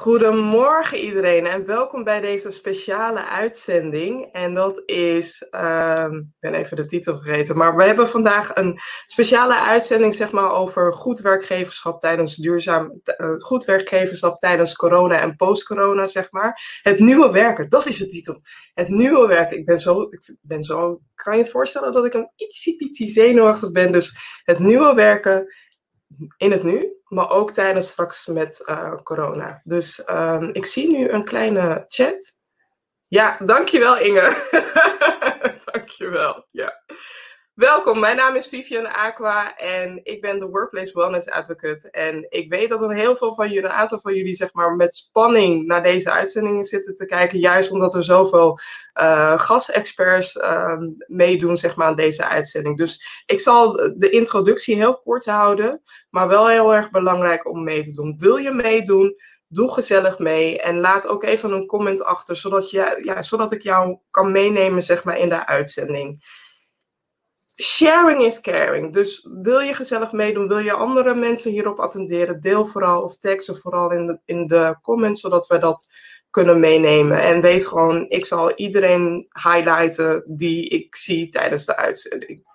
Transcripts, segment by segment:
Goedemorgen iedereen en welkom bij deze speciale uitzending. En dat is, ehm, ik ben even de titel vergeten, maar we hebben vandaag een speciale uitzending zeg maar, over goed werkgeverschap tijdens duurzaam, uh, goed werkgeverschap tijdens corona en post-corona, zeg maar. Het nieuwe werken, dat is de titel. Het nieuwe werken. Ik ben zo, ik ben zo, kan je voorstellen dat ik een ietsje zenuwachtig ben. Dus het nieuwe werken in het nu, maar ook tijdens straks met uh, corona. Dus um, ik zie nu een kleine chat. Ja, dankjewel Inge. dankjewel. Ja. Welkom, mijn naam is Vivian Aqua en ik ben de Workplace Wellness Advocate. En ik weet dat er heel veel van jullie, een aantal van jullie, zeg maar, met spanning naar deze uitzendingen zitten te kijken. Juist omdat er zoveel uh, gastexperts uh, meedoen, zeg maar, aan deze uitzending. Dus ik zal de introductie heel kort houden, maar wel heel erg belangrijk om mee te doen. Wil je meedoen? Doe gezellig mee en laat ook even een comment achter, zodat, je, ja, zodat ik jou kan meenemen, zeg maar, in de uitzending sharing is caring. Dus wil je gezellig meedoen, wil je andere mensen hierop attenderen, deel vooral of tag ze vooral in de, in de comments, zodat we dat kunnen meenemen. En weet gewoon, ik zal iedereen highlighten die ik zie tijdens de uitzending.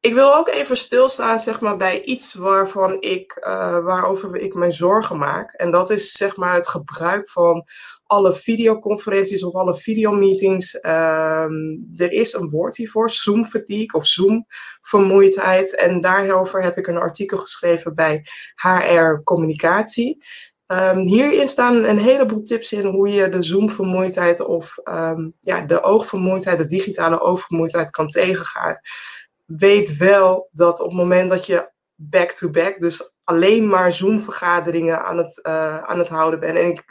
Ik wil ook even stilstaan zeg maar, bij iets waarvan ik, uh, waarover ik mijn zorgen maak. En dat is zeg maar, het gebruik van alle videoconferenties of alle videomeetings. Um, er is een woord hiervoor, Zoom fatigue of Zoom vermoeidheid. En daarover heb ik een artikel geschreven bij HR Communicatie. Um, hierin staan een heleboel tips in hoe je de Zoom-vermoeidheid of um, ja, de oogvermoeidheid, de digitale oogvermoeidheid kan tegengaan. Weet wel dat op het moment dat je back-to-back, dus alleen maar Zoom-vergaderingen aan, het, uh, aan het houden bent. En ik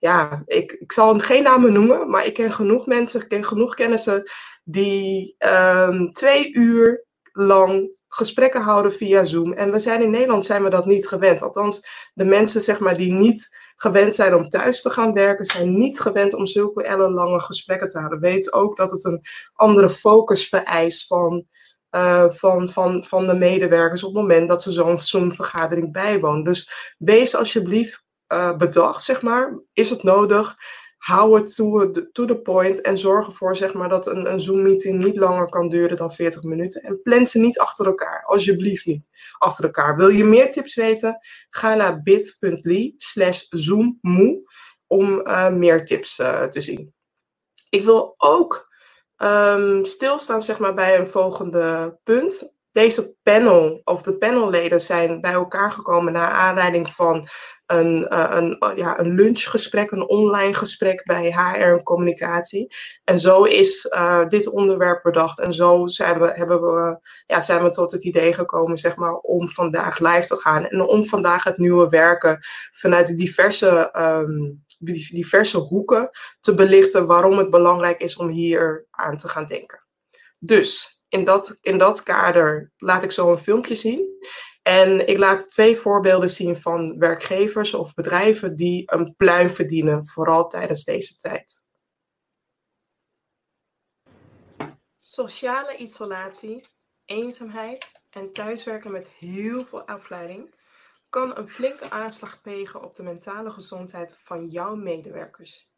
ja, ik, ik zal geen namen noemen, maar ik ken genoeg mensen, ik ken genoeg kennissen die um, twee uur lang gesprekken houden via Zoom. En we zijn in Nederland zijn we dat niet gewend. Althans, de mensen zeg maar, die niet gewend zijn om thuis te gaan werken, zijn niet gewend om zulke ellenlange gesprekken te houden. Weet ook dat het een andere focus vereist van, uh, van, van, van de medewerkers op het moment dat ze zo'n Zoom-vergadering bijwonen. Dus wees alsjeblieft uh, bedacht, zeg maar. Is het nodig? Hou het to, to the point en zorg ervoor zeg maar, dat een, een Zoom-meeting niet langer kan duren dan 40 minuten. En plan ze niet achter elkaar, alsjeblieft niet achter elkaar. Wil je meer tips weten? Ga naar bit.ly slash zoommoe om uh, meer tips uh, te zien. Ik wil ook um, stilstaan zeg maar, bij een volgende punt deze panel, of de panelleden, zijn bij elkaar gekomen naar aanleiding van een, uh, een, ja, een lunchgesprek, een online gesprek bij HR en communicatie. En zo is uh, dit onderwerp bedacht. En zo zijn we, hebben we, ja, zijn we tot het idee gekomen zeg maar, om vandaag live te gaan. En om vandaag het nieuwe werken vanuit de diverse, um, diverse hoeken te belichten waarom het belangrijk is om hier aan te gaan denken. Dus in dat, in dat kader laat ik zo een filmpje zien. En ik laat twee voorbeelden zien van werkgevers of bedrijven die een pluim verdienen, vooral tijdens deze tijd. Sociale isolatie, eenzaamheid en thuiswerken met heel veel afleiding kan een flinke aanslag plegen op de mentale gezondheid van jouw medewerkers.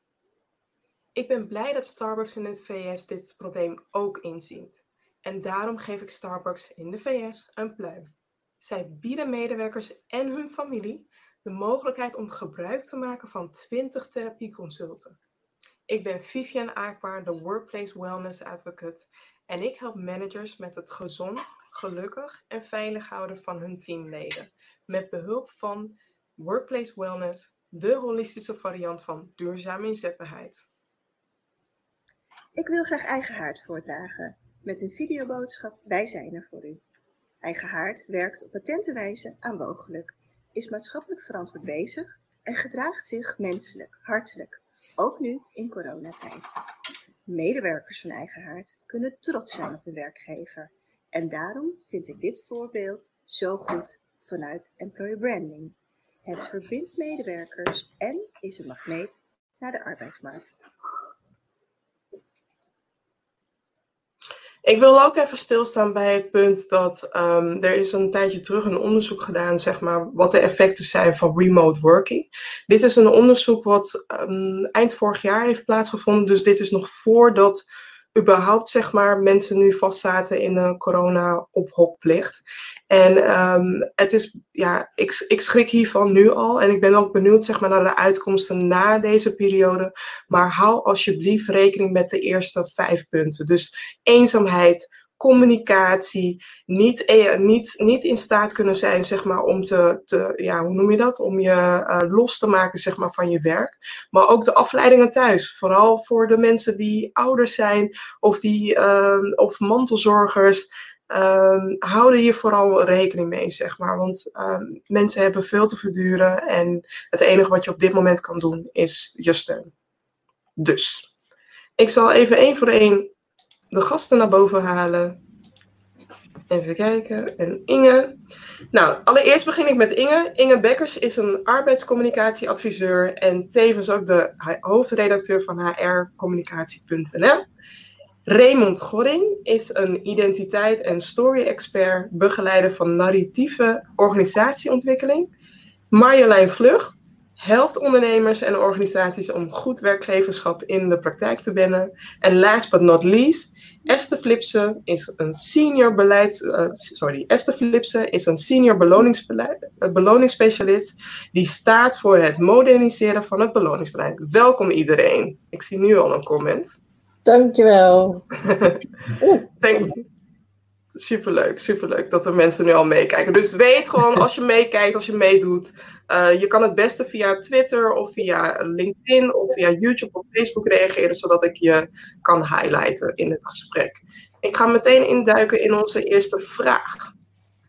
Ik ben blij dat Starbucks in het VS dit probleem ook inziet. En daarom geef ik Starbucks in de VS een pluim. Zij bieden medewerkers en hun familie de mogelijkheid om gebruik te maken van 20 therapieconsulten. Ik ben Vivian Aakbaar, de Workplace Wellness Advocate, en ik help managers met het gezond, gelukkig en veilig houden van hun teamleden, met behulp van Workplace Wellness, de holistische variant van duurzame inzetbaarheid. Ik wil graag eigen haard voordragen met een videoboodschap Wij zijn er voor u. Eigen Haard werkt op patente wijze aan woongeluk, is maatschappelijk verantwoord bezig en gedraagt zich menselijk, hartelijk, ook nu in coronatijd. Medewerkers van Eigen Haard kunnen trots zijn op hun werkgever. En daarom vind ik dit voorbeeld zo goed vanuit employer branding. Het verbindt medewerkers en is een magneet naar de arbeidsmarkt. Ik wil ook even stilstaan bij het punt dat um, er is een tijdje terug een onderzoek gedaan, zeg maar, wat de effecten zijn van remote working. Dit is een onderzoek wat um, eind vorig jaar heeft plaatsgevonden, dus dit is nog voordat überhaupt zeg maar, mensen nu vastzaten in een corona-ophokplicht. En um, het is, ja, ik, ik schrik hiervan nu al. En ik ben ook benieuwd zeg maar, naar de uitkomsten na deze periode. Maar hou alsjeblieft rekening met de eerste vijf punten. Dus eenzaamheid, communicatie, niet, eh, niet, niet in staat kunnen zijn, zeg maar, om te, te ja, hoe noem je dat? Om je uh, los te maken, zeg maar, van je werk. Maar ook de afleidingen thuis. Vooral voor de mensen die ouders zijn of, die, uh, of mantelzorgers. Um, houden hier vooral rekening mee, zeg maar. Want um, mensen hebben veel te verduren en het enige wat je op dit moment kan doen is je steun. Dus, ik zal even één voor één de gasten naar boven halen. Even kijken. En Inge. Nou, allereerst begin ik met Inge. Inge Bekkers is een arbeidscommunicatieadviseur en tevens ook de hoofdredacteur van hrcommunicatie.nl. Raymond Goring is een identiteit- en story-expert, begeleider van narratieve organisatieontwikkeling. Marjolein Vlug helpt ondernemers en organisaties om goed werkgeverschap in de praktijk te binnen. En last but not least, Esther Flipsen is een senior beleids, uh, sorry, Esther is een senior beloningsspecialist die staat voor het moderniseren van het beloningsbeleid. Welkom iedereen. Ik zie nu al een comment. Dankjewel. Superleuk, superleuk dat er mensen nu al meekijken. Dus weet gewoon, als je meekijkt, als je meedoet, uh, je kan het beste via Twitter of via LinkedIn of via YouTube of Facebook reageren, zodat ik je kan highlighten in het gesprek. Ik ga meteen induiken in onze eerste vraag.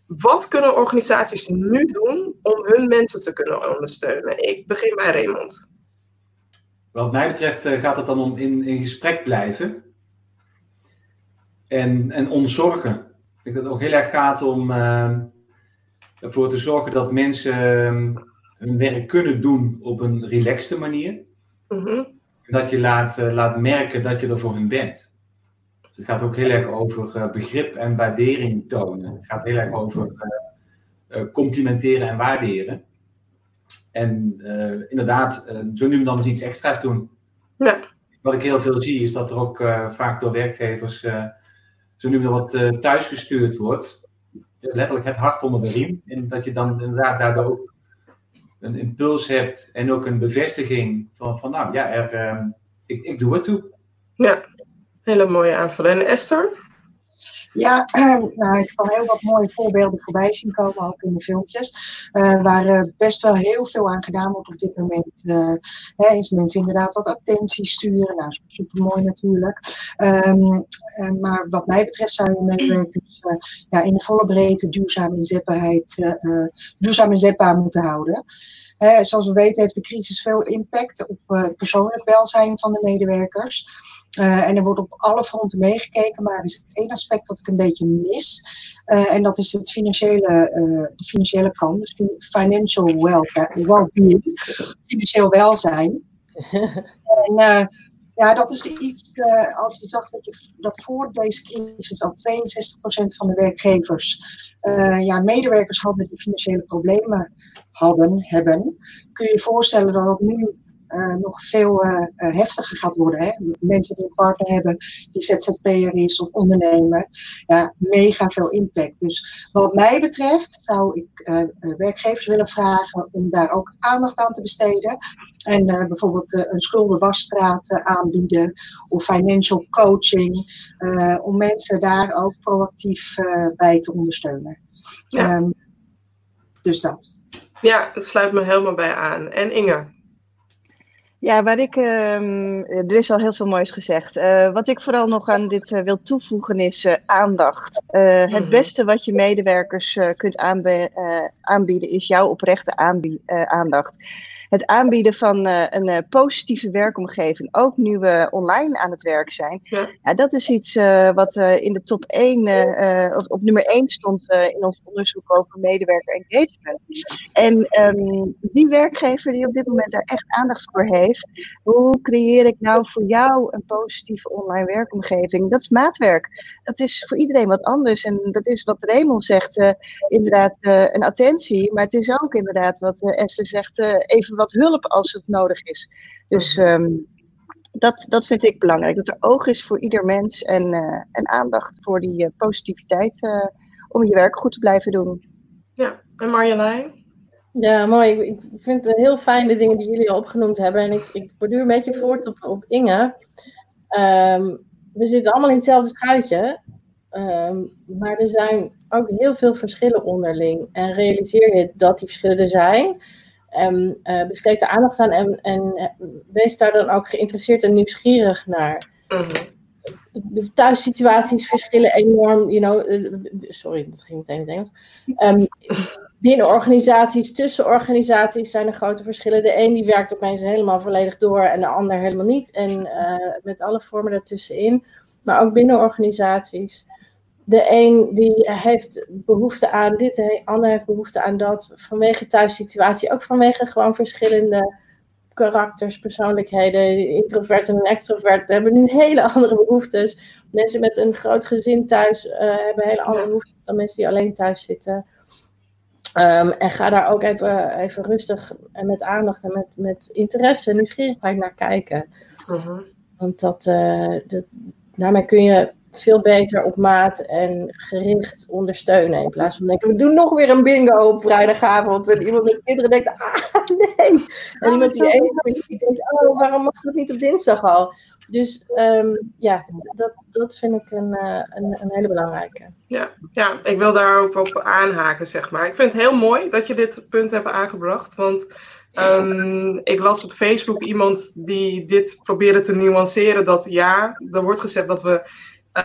Wat kunnen organisaties nu doen om hun mensen te kunnen ondersteunen? Ik begin bij Raymond. Wat mij betreft eh, gaat het dan om in, in gesprek blijven en, en ontzorgen. Ik denk dat het ook heel erg gaat om uh, ervoor te zorgen dat mensen uh, hun werk kunnen doen op een relaxte manier. Mm -hmm. Dat je laat, uh, laat merken dat je er voor hen bent. Dus het gaat ook heel erg over begrip en waardering tonen. Het gaat heel erg over complimenteren en waarderen. En uh, inderdaad, uh, zo nu en dan eens iets extra's doen. Ja. Wat ik heel veel zie, is dat er ook uh, vaak door werkgevers zo nu en dan wat thuis gestuurd wordt. Letterlijk het hart onder de riem. En dat je dan inderdaad daardoor ook een impuls hebt en ook een bevestiging van, van nou ja, er, ik, ik doe het toe. Ja, hele mooie aanvulling. En Esther? Ja, nou, ik kan heel wat mooie voorbeelden voorbij zien komen, ook in de filmpjes. Uh, waar uh, best wel heel veel aan gedaan wordt op dit moment. Uh, hè, is mensen inderdaad wat attentie sturen. Nou, super mooi natuurlijk. Um, maar wat mij betreft zou je medewerkers ja, in de volle breedte duurzame inzetbaarheid, duurzaam inzetbaar moeten houden. zoals we weten heeft de crisis veel impact op het persoonlijk welzijn van de medewerkers. Uh, en er wordt op alle fronten meegekeken, maar er is één aspect dat ik een beetje mis. Uh, en dat is het financiële, uh, de financiële kant, dus financial well-being, financieel welzijn. en ja, dat is iets, als je zag dat, je, dat voor deze crisis al 62% van de werkgevers ja, medewerkers hadden die financiële problemen hadden, hebben, kun je je voorstellen dat dat nu uh, nog veel uh, heftiger gaat worden. Hè? Mensen die een partner hebben die ZZP'er is of ondernemer. Ja, mega veel impact. Dus wat mij betreft zou ik uh, werkgevers willen vragen om daar ook aandacht aan te besteden. En bijvoorbeeld een schuldenwasstraat aanbieden of financial coaching. om mensen daar ook proactief bij te ondersteunen. Ja. Um, dus dat. Ja, dat sluit me helemaal bij aan. En Inge? Ja, waar ik, um, er is al heel veel moois gezegd. Uh, wat ik vooral nog aan dit uh, wil toevoegen is uh, aandacht. Het mhm. beste wat je medewerkers kunt aanbieden is jouw oprechte aandacht. Het aanbieden van een positieve werkomgeving, ook nu we online aan het werk zijn. Ja. ja dat is iets wat in de top 1, of op nummer 1 stond in ons onderzoek over medewerker engagement. En ehm, die werkgever die op dit moment daar echt aandacht voor heeft, hoe creëer ik nou voor jou een positieve online werkomgeving? Dat is maatwerk. Dat is voor iedereen wat anders. En dat is wat Raymond zegt, inderdaad een attentie. Maar het is ook inderdaad wat Esther zegt, even wat hulp als het nodig is. Dus um, dat, dat vind ik belangrijk. Dat er oog is voor ieder mens en, en aandacht voor die positiviteit om je werk goed te blijven doen. Ja, en Marjolein? Ja, mooi. Ik vind het heel fijn de dingen die jullie al opgenoemd hebben. En ik, ik borduur een beetje voort op, op Inge. Um, we zitten allemaal in hetzelfde schuitje. Um, maar er zijn ook heel veel verschillen onderling. En realiseer je dat die verschillen er zijn. En uh, besteed er aandacht aan en, en eh, wees daar dan ook geïnteresseerd en nieuwsgierig naar. Mm De thuissituaties verschillen enorm. You know, uh, sorry, dat ging meteen in het Engels. Um, binnen organisaties, tussen organisaties zijn er grote verschillen. De een die werkt opeens helemaal volledig door en de ander helemaal niet. En uh, met alle vormen daartussenin. Maar ook binnen organisaties. De een die heeft behoefte aan dit, de ander heeft behoefte aan dat. Vanwege thuissituatie, ook vanwege gewoon verschillende karakters, persoonlijkheden. Introvert en extrovert hebben nu hele andere behoeftes. Mensen met een groot gezin thuis uh, hebben hele andere behoeftes dan mensen die alleen thuis zitten. Um, en ga daar ook even, even rustig en met aandacht en met, met interesse en nieuwsgierigheid naar kijken. Uh-huh. Want dat, uh, dat, daarmee kun je veel beter op maat en gericht ondersteunen. In plaats van denken, we doen nog weer een bingo op vrijdagavond. En iemand met kinderen denkt, ah nee. En iemand die eenzaam is, die denkt, oh waarom mag dat niet op dinsdag al? Dus um, ja, dat, dat vind ik een, uh, een, een, hele belangrijke. Ja, ja, ik wil daar ook op aanhaken, zeg maar. Ik vind het heel mooi dat je dit punt hebt aangebracht. Want um, ik las op Facebook iemand die dit probeerde te nuanceren. Dat ja, er wordt gezegd dat we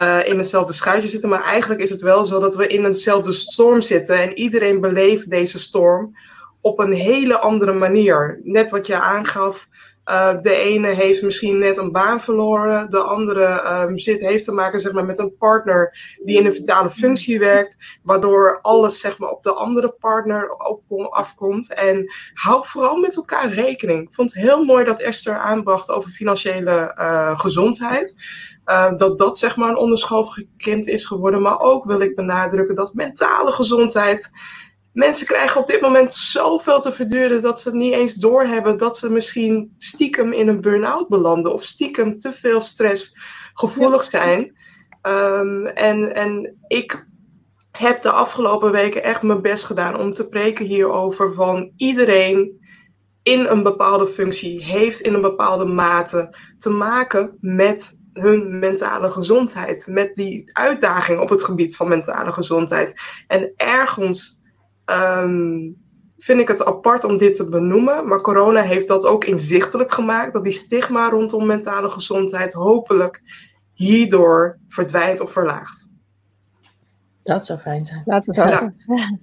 uh, in hetzelfde schuitje zitten. Maar eigenlijk is het wel zo dat we in eenzelfde storm zitten. En iedereen beleeft deze storm op een hele andere manier. Net wat je aangaf. Uh, de ene heeft misschien net een baan verloren, de andere um, zit, heeft te maken zeg maar, met een partner die in een vitale functie werkt, waardoor alles zeg maar, op de andere partner afkomt. En hou vooral met elkaar rekening. Ik vond het heel mooi dat Esther aanbracht over financiële uh, gezondheid. Uh, dat dat zeg maar een onderschoven kind is geworden. Maar ook wil ik benadrukken dat mentale gezondheid mensen krijgen op dit moment zoveel te verduren dat ze niet eens doorhebben dat ze misschien stiekem in een burn-out belanden of stiekem te veel stress gevoelig zijn. Um, en, en ik heb de afgelopen weken echt mijn best gedaan om te preken hierover van iedereen in een bepaalde functie heeft in een bepaalde mate te maken met hun mentale gezondheid, met die uitdaging op het gebied van mentale gezondheid. En ergens um, vind ik het apart om dit te benoemen. Maar corona heeft dat ook inzichtelijk gemaakt. Dat die stigma rondom mentale gezondheid hopelijk hierdoor verdwijnt of verlaagt. Dat zou fijn zijn. Laten we het ja.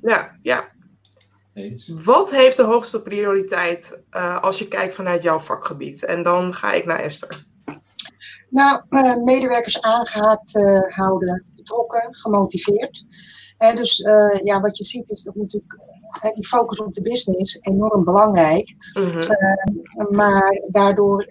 ja, ja. Wat heeft de hoogste prioriteit uh, als je kijkt vanuit jouw vakgebied? En dan ga ik naar Esther. Nou, uh, medewerkers aangehaakt uh, houden, betrokken, gemotiveerd dus uh, ja, wat je ziet is dat natuurlijk die focus op de business enorm belangrijk. Mm maar daardoor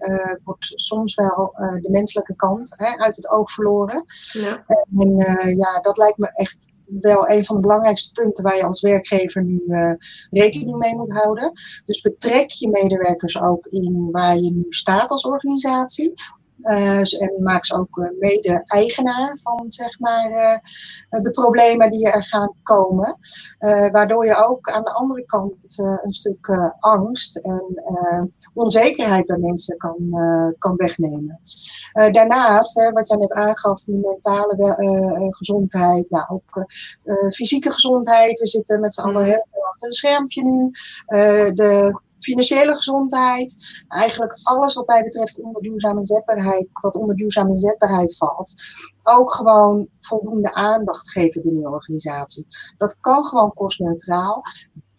wordt soms wel de menselijke kant uit het oog verloren. Ja. En ja, dat lijkt me echt wel een van de belangrijkste punten waar je als werkgever nu uh, rekening mee moet houden. Dus betrek je medewerkers ook in waar je nu staat als organisatie. Uh, en maak ze ook uh, mede-eigenaar van zeg maar, uh, de problemen die er gaan komen. waardoor je ook aan de andere kant een stuk angst en onzekerheid bij mensen kan, kan wegnemen. daarnaast, hè, wat jij net aangaf, die mentale gezondheid, nou, ook fysieke gezondheid. We zitten met z'n allen heel achter een schermpje nu. de financiële gezondheid, eigenlijk alles wat mij betreft onder duurzame inzetbaarheid, wat onder duurzame inzetbaarheid valt, ook gewoon voldoende aandacht geven binnen je organisatie. Dat kan gewoon kostneutraal.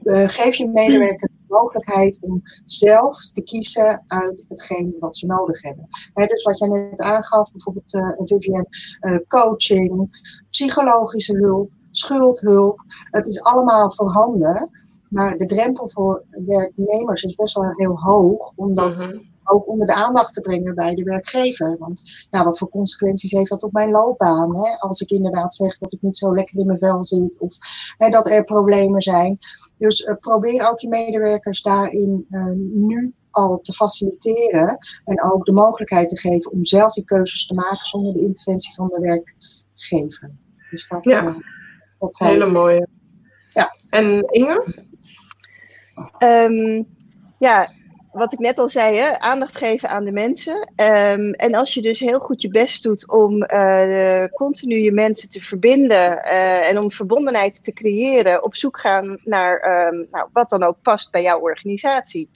Uh, geef je medewerker mogelijkheid om zelf te kiezen uit hetgeen wat ze nodig hebben. dus wat jij net aangaf, bijvoorbeeld uh, Vivian, uh, coaching, psychologische hulp, schuldhulp. Het is allemaal voorhanden. Maar de drempel voor werknemers is best wel heel hoog, omdat mhm ook onder de aandacht te brengen bij de werkgever. Want ja, wat voor consequenties heeft dat op mijn loopbaan? Hè? Als ik inderdaad zeg dat ik niet zo lekker in mijn vel zit of hè, dat er problemen zijn. Dus uh, probeer ook je medewerkers daarin uh, nu al te faciliteren en ook de mogelijkheid te geven om zelf die keuzes te maken zonder de interventie van de werkgever. Dus dat, ja, uh, dat zijn... hele mooie. Ja. En Inge? Um, ja, wat ik net al zei, hè, aandacht geven aan de mensen. Um, en als je dus heel goed je best doet om uh, continu je mensen te verbinden uh, en om verbondenheid te creëren, op zoek gaan naar um, nou, wat dan ook past bij jouw organisatie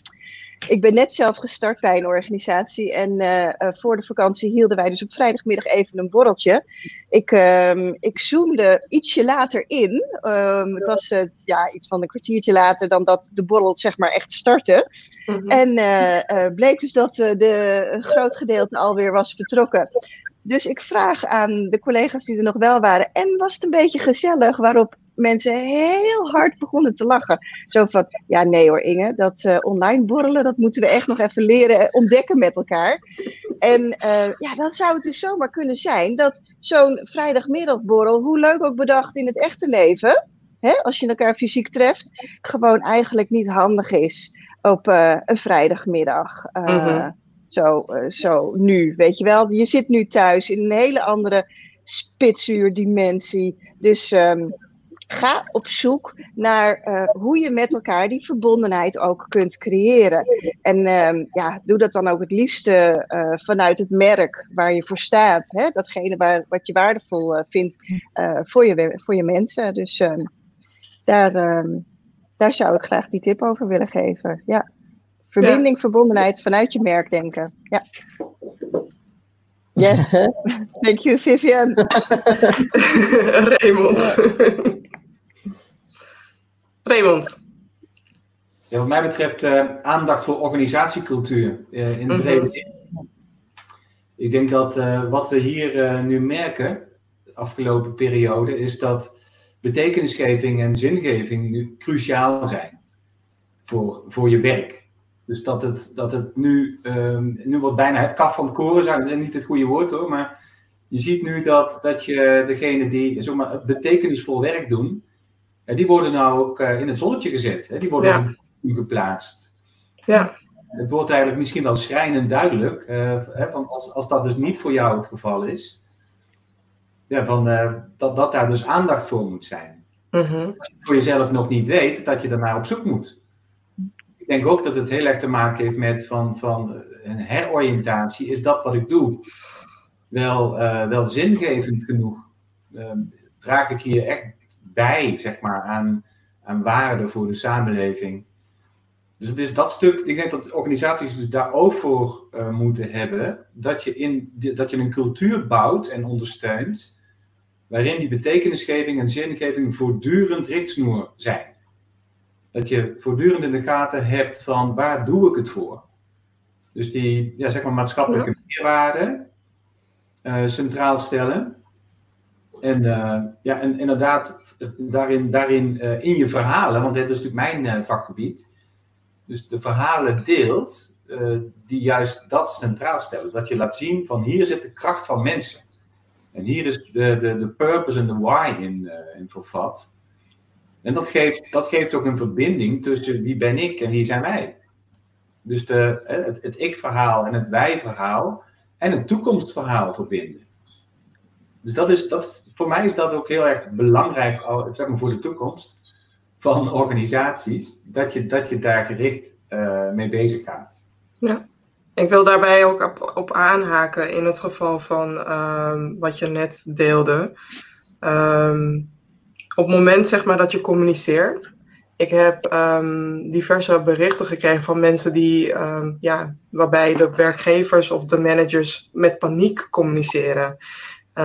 ik ben net zelf gestart bij een organisatie. En uh, voor de vakantie hielden wij dus op vrijdagmiddag even een borreltje. Ik, um, ik zoomde ietsje later in. Um, het was uh, ja, iets van een kwartiertje later dan dat de borrel zeg maar echt startte. Mm-hmm. En uh, bleek dus dat de, een groot gedeelte alweer was vertrokken. Dus ik vraag aan de collega's die er nog wel waren. En was het een beetje gezellig? Waarop mensen heel hard begonnen te lachen. Zo van, ja nee hoor Inge, dat uh, online borrelen, dat moeten we echt nog even leren ontdekken met elkaar. En uh, ja, dan zou het dus zomaar kunnen zijn dat zo'n vrijdagmiddagborrel, hoe leuk ook bedacht in het echte leven, hè, als je elkaar fysiek treft, gewoon eigenlijk niet handig is op uh, een vrijdagmiddag. Mm Zo, zo nu, weet je wel. Je zit nu thuis in een hele andere spitsuurdimensie. Dus um, ga op zoek naar uh, hoe je met elkaar die verbondenheid ook kunt creëren. En uh, ja, doe dat dan ook het liefste uh, vanuit het merk waar je voor staat. Hè? Datgene waar, wat je waardevol eh, vindt voor, je, voor je mensen. Dus ehm, daar, ehm, daar zou ik graag die tip over willen geven. Ja. Verbinding, ja. verbondenheid vanuit je merk denken. Ja. Yes. Thank you, Vivian. Raymond. Raymond. Ja, wat mij betreft uh, aandacht voor organisatiecultuur uh, in de brede mm -hmm. Ik denk dat uh, wat we hier nu merken, de afgelopen periode, is dat betekenisgeving en zingeving nu cruciaal zijn voor, voor je werk. Dus dat het, dat het nu, um, nu wordt bijna het kaf van het koren, dat is niet het goede woord hoor, maar je ziet nu dat, dat je degene die zeg maar, betekenisvol werk doen, die worden nou ook uh, in het zonnetje gezet. Hè? Die worden ja. geplaatst. Ja. Het wordt eigenlijk misschien wel schrijnend duidelijk, uh, hè, van als, als dat dus niet voor jou het geval is, ja, van, uh, dat, dat daar dus aandacht voor moet zijn. -hmm. Als je voor jezelf nog niet weet, dat je daarnaar op zoek moet. Ik denk ook dat het heel erg te maken heeft met van, van een heroriëntatie. Is dat wat ik doe wel, wel zingevend genoeg? Ehm, draag ik hier echt bij, zeg maar, aan, aan waarde voor de samenleving. Dus het is dat stuk, ik denk dat organisaties dus daar ook voor uh, moeten hebben, dat je, in, dat je een cultuur bouwt en ondersteunt, waarin die betekenisgeving en zingeving voortdurend richtsnoer zijn. Dat je voortdurend in de gaten hebt van waar doe ik het voor? Dus die ja, zeg maar maatschappelijke meerwaarde uh, centraal stellen. En, uh, ja, en inderdaad, daarin, daarin uh, in je verhalen, want dit is natuurlijk mijn uh, vakgebied, dus de verhalen deelt die juist dat centraal stellen. Dat je laat zien van hier zit de kracht van mensen. En hier is de, de, de purpose en de why in, in vervat. En dat geeft, dat geeft ook een verbinding tussen wie ben ik en wie zijn wij. Dus de, het, het ik-verhaal en het wij-verhaal en het toekomstverhaal verbinden. Dus dat is, dat, voor mij is dat ook heel erg belangrijk, zeg maar voor de toekomst van organisaties, dat je, dat je daar gericht uh, mee bezig gaat. Ja, ik wil daarbij ook op, op aanhaken in het geval van um, wat je net deelde. Um, op het moment zeg maar dat je communiceert. Ik heb um, diverse berichten gekregen van mensen die, ja, waarbij de werkgevers of de managers met paniek communiceren.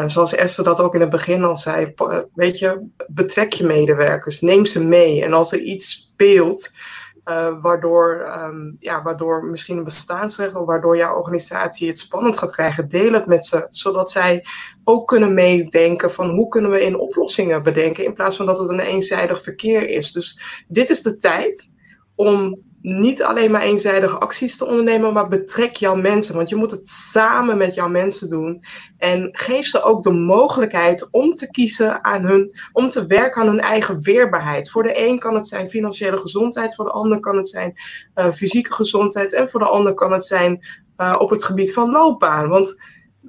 Zoals Esther dat ook in het begin al zei, eh, weet je, betrek je medewerkers, neem ze mee. En als er iets speelt, uh, waardoor, um, ja, waardoor misschien een bestaansrecht of waardoor jouw organisatie het spannend gaat krijgen. Deel het met ze, zodat zij ook kunnen meedenken van hoe kunnen we in oplossingen bedenken in plaats van dat het een eenzijdig verkeer is. Dus dit is de tijd om niet alleen maar eenzijdige acties te ondernemen, maar betrek jouw mensen. Want je moet het samen met jouw mensen doen. En geef ze ook de mogelijkheid om te kiezen aan hun, om te werken aan hun eigen weerbaarheid. Voor de een kan het zijn financiële gezondheid, voor de ander kan het zijn uh, fysieke gezondheid en voor de ander kan het zijn uh, op het gebied van loopbaan. Want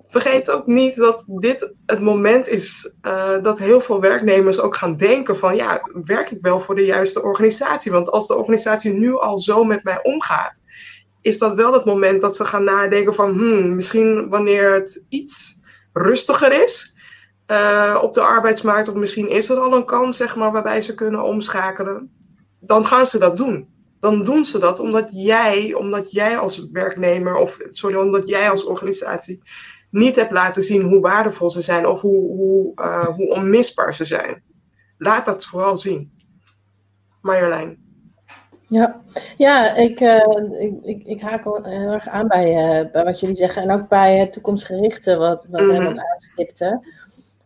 vergeet ook niet dat dit het moment is uh, dat heel veel werknemers ook gaan denken van ja, werk ik wel voor de juiste organisatie? Want als de organisatie nu al zo met mij omgaat, is dat wel het moment dat ze gaan nadenken van hmm, misschien wanneer het iets rustiger is uh, op de arbeidsmarkt, of misschien is er al een kans zeg maar, waarbij ze kunnen omschakelen, dan gaan ze dat doen. Dan doen ze dat omdat jij, omdat jij als werknemer, of sorry, omdat jij als organisatie niet hebt laten zien hoe waardevol ze zijn of hoe, hoe, uh, hoe onmisbaar ze zijn. Laat dat vooral zien. Marjolein. Ja, ja ik, uh, ik, ik, ik, haak heel erg aan bij, uh, bij wat jullie zeggen. En ook bij het toekomstgerichte wat, wat mm -hmm. aanstipte.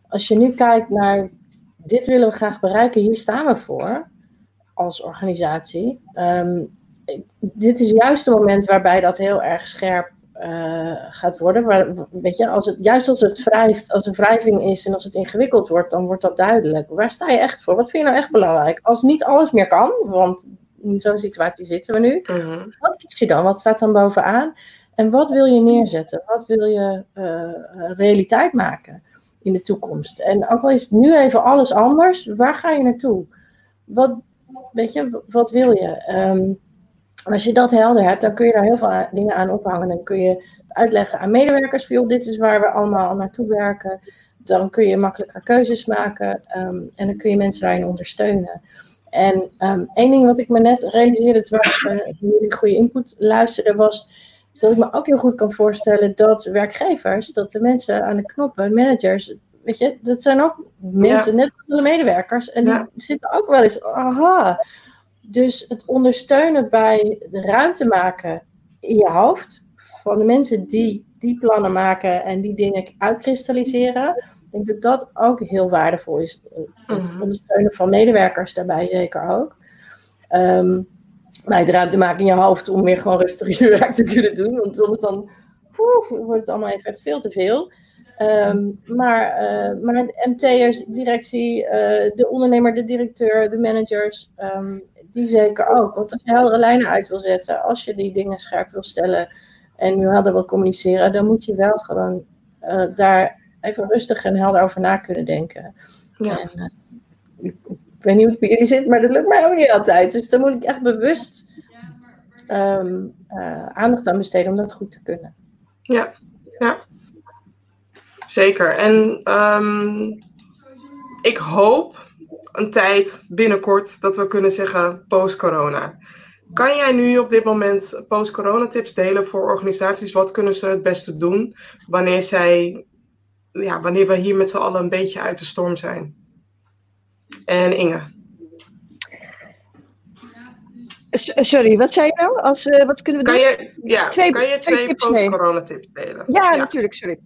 Als je nu kijkt naar dit willen we graag bereiken, hier staan we voor als organisatie. Um, dit is juist het moment waarbij dat heel erg scherp gaat worden. Maar, weet je, als het, juist als het wrijft, als een wrijving is en als het ingewikkeld wordt, dan wordt dat duidelijk. Waar sta je echt voor? Wat vind je nou echt belangrijk? Als niet alles meer kan, want in zo'n situatie zitten we nu, uh-huh. wat kies je dan? Wat staat dan bovenaan? En wat wil je neerzetten? Wat wil je uh, realiteit maken in de toekomst? En ook al is het nu even alles anders, waar ga je naartoe? Wat, weet je, wat wil je? Um, en als je dat helder hebt, dan kun je daar heel veel dingen aan ophangen. Dan kun je het uitleggen aan medewerkers. Van, dit is waar we allemaal naartoe werken. Dan kun je makkelijker keuzes maken. Um, en dan kun je mensen daarin ondersteunen. En um, één ding wat ik me net realiseerde terwijl ik uh, jullie goede input luisterde, was dat ik me ook heel goed kan voorstellen dat werkgevers, dat de mensen aan de knoppen, managers, weet je, dat zijn ook mensen, ja. net als de medewerkers. En ja. die zitten ook wel eens, aha, dus het ondersteunen bij de ruimte maken in je hoofd van de mensen die die plannen maken en die dingen uitkristalliseren. Ik denk dat dat ook heel waardevol is. Het mhm. ondersteunen van medewerkers daarbij zeker ook. Um, bij het ruimte maken in je hoofd om meer gewoon rustig je werk te kunnen doen. Want soms dan oef, wordt het allemaal even veel te veel. Um, maar, uh, maar MT'ers, directie, uh, de ondernemer, de directeur, de managers, um, die zeker ook. Want als je heldere lijnen uit wil zetten, als je die dingen scherp wil stellen en nu helder wil communiceren, dan moet je wel gewoon uh, daar even rustig en helder over na kunnen denken. Ja. En, uh, ik, ik, weet niet hoe het bij jullie zit, maar dat lukt mij ook niet altijd. Dus daar moet ik echt bewust um, uh, aandacht aan besteden om dat goed te kunnen. Ja, ja. Zeker. En um, ik hoop een tijd binnenkort dat we kunnen zeggen post-corona. Kan jij nu op dit moment post-corona tips delen voor organisaties? Wat kunnen ze het beste doen wanneer, zij, ja, wanneer we hier met z'n allen een beetje uit de storm zijn? En Inge. Sorry, wat zei je nou? Als, uh, wat kunnen we kan doen? Je, ja, twee, kan je twee, twee post-corona tips delen? Ja, ja, natuurlijk, sorry.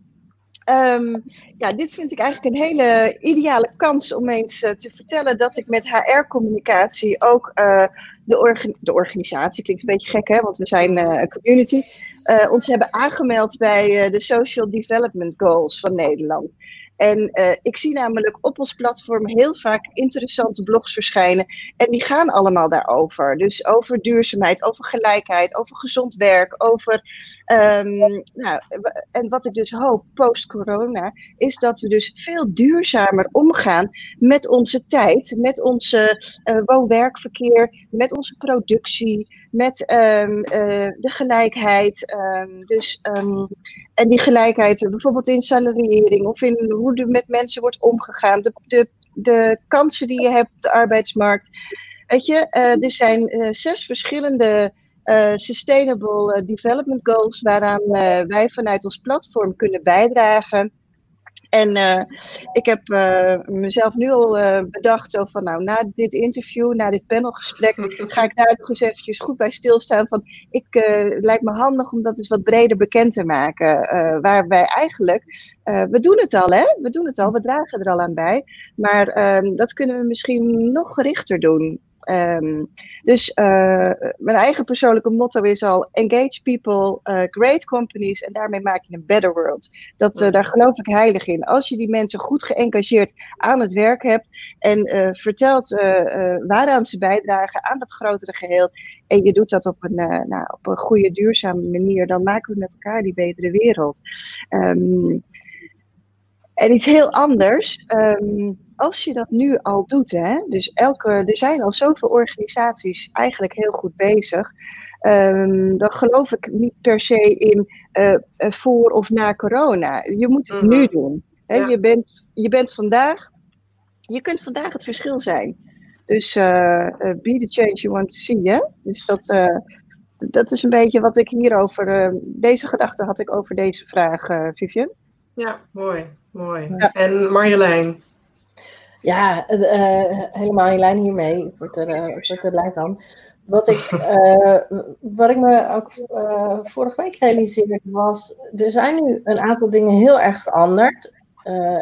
Um, ja, dit vind ik eigenlijk een hele ideale kans om eens uh, te vertellen dat ik met HR-communicatie ook uh, de, de, organisatie, klinkt een beetje gek hè, want we zijn uh, een community, ons hebben aangemeld bij de Social Development Goals van Nederland. En uh, ik zie namelijk op ons platform heel vaak interessante blogs verschijnen. En die gaan allemaal daarover. Dus over duurzaamheid, over gelijkheid, over gezond werk, over. Um, nou, en wat ik dus hoop post-corona, is dat we dus veel duurzamer omgaan met onze tijd, met onze uh, woon-werkverkeer, met onze productie, met um, uh, de gelijkheid. Um, dus, um, en die gelijkheid bijvoorbeeld in salariering of in hoe er met mensen wordt omgegaan, de, de, de kansen die je hebt op de arbeidsmarkt. Weet je, uh, er zijn zes verschillende Sustainable Development Goals waaraan wij vanuit ons platform kunnen bijdragen. En uh, ik heb uh, mezelf nu al uh, bedacht, zo van nou, na dit interview, na dit panelgesprek, ga ik daar nog eens eventjes goed bij stilstaan van, ik, lijkt me handig om dat eens wat breder bekend te maken, waar wij eigenlijk, we doen het al hè, we doen het al, we dragen er al aan bij, maar ehm, dat kunnen we misschien nog gerichter doen. Um, dus uh, mijn eigen persoonlijke motto is al: engage people, uh, great companies en daarmee maak je een better world. Dat, uh, daar geloof ik heilig in. Als je die mensen goed geëngageerd aan het werk hebt en vertelt waaraan ze bijdragen aan dat grotere geheel, en je doet dat op een, nou, op een goede, duurzame manier, dan maken we met elkaar die betere wereld. Um, en iets heel anders, um, als je dat nu al doet, hè, dus elke, er zijn al zoveel organisaties eigenlijk heel goed bezig, um, dan geloof ik niet per se in uh, voor of na corona. Je moet het mm -hmm. nu doen. Hè. Ja. Je, bent, je bent vandaag, je kunt vandaag het verschil zijn. Dus uh, uh, be the change you want to see, hè? Dus dat, dat is een beetje wat ik hierover, deze gedachte had ik over deze vraag, Vivian. Ja, mooi, mooi. Ja. En Marjolein? Ja, uh, helemaal in lijn hiermee. Ik word er, uh, word er blij van. Wat ik, uh, wat ik me ook vorige week realiseerde was, er zijn nu een aantal dingen heel erg veranderd.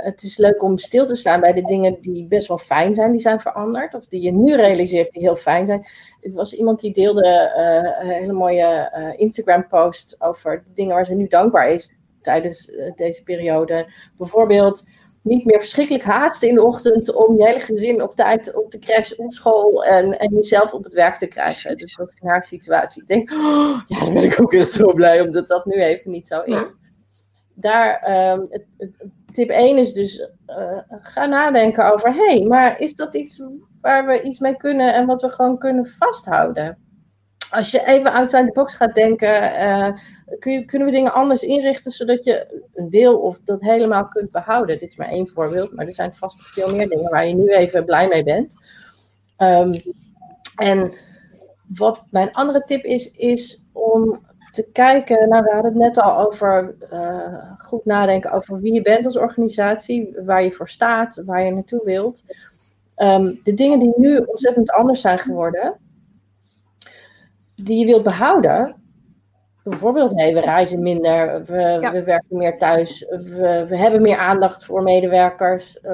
het is leuk om stil te staan bij de dingen die best wel fijn zijn, die zijn veranderd. Of die je nu realiseert die heel fijn zijn. Er was iemand die deelde een hele mooie Instagram post over dingen waar ze nu dankbaar is tijdens deze periode. Bijvoorbeeld niet meer verschrikkelijk haasten in de ochtend om je hele gezin op tijd op de crash, op school en, en jezelf op het werk te krijgen. Dus dat is haar situatie. Ik denk, oh, ja, daar ben ik ook echt zo blij omdat dat nu even niet zo is. Daar, um, het, tip 1 is dus, uh, ga nadenken over, hé, hey, maar is dat iets waar we iets mee kunnen en wat we gewoon kunnen vasthouden? Als je even outside the box gaat denken, je, kunnen we dingen anders inrichten zodat je een deel of dat helemaal kunt behouden. Dit is maar één voorbeeld, maar er zijn vast veel meer dingen waar je nu even blij mee bent. Um, en wat mijn andere tip is, is om te kijken, nou we hadden het net al over uh, goed nadenken over wie je bent als organisatie, waar je voor staat, waar je naartoe wilt. Um, de dingen die nu ontzettend anders zijn geworden, die je wilt behouden, bijvoorbeeld, hey, we reizen minder, we, ja. we werken meer thuis, we, we, hebben meer aandacht voor medewerkers, uh,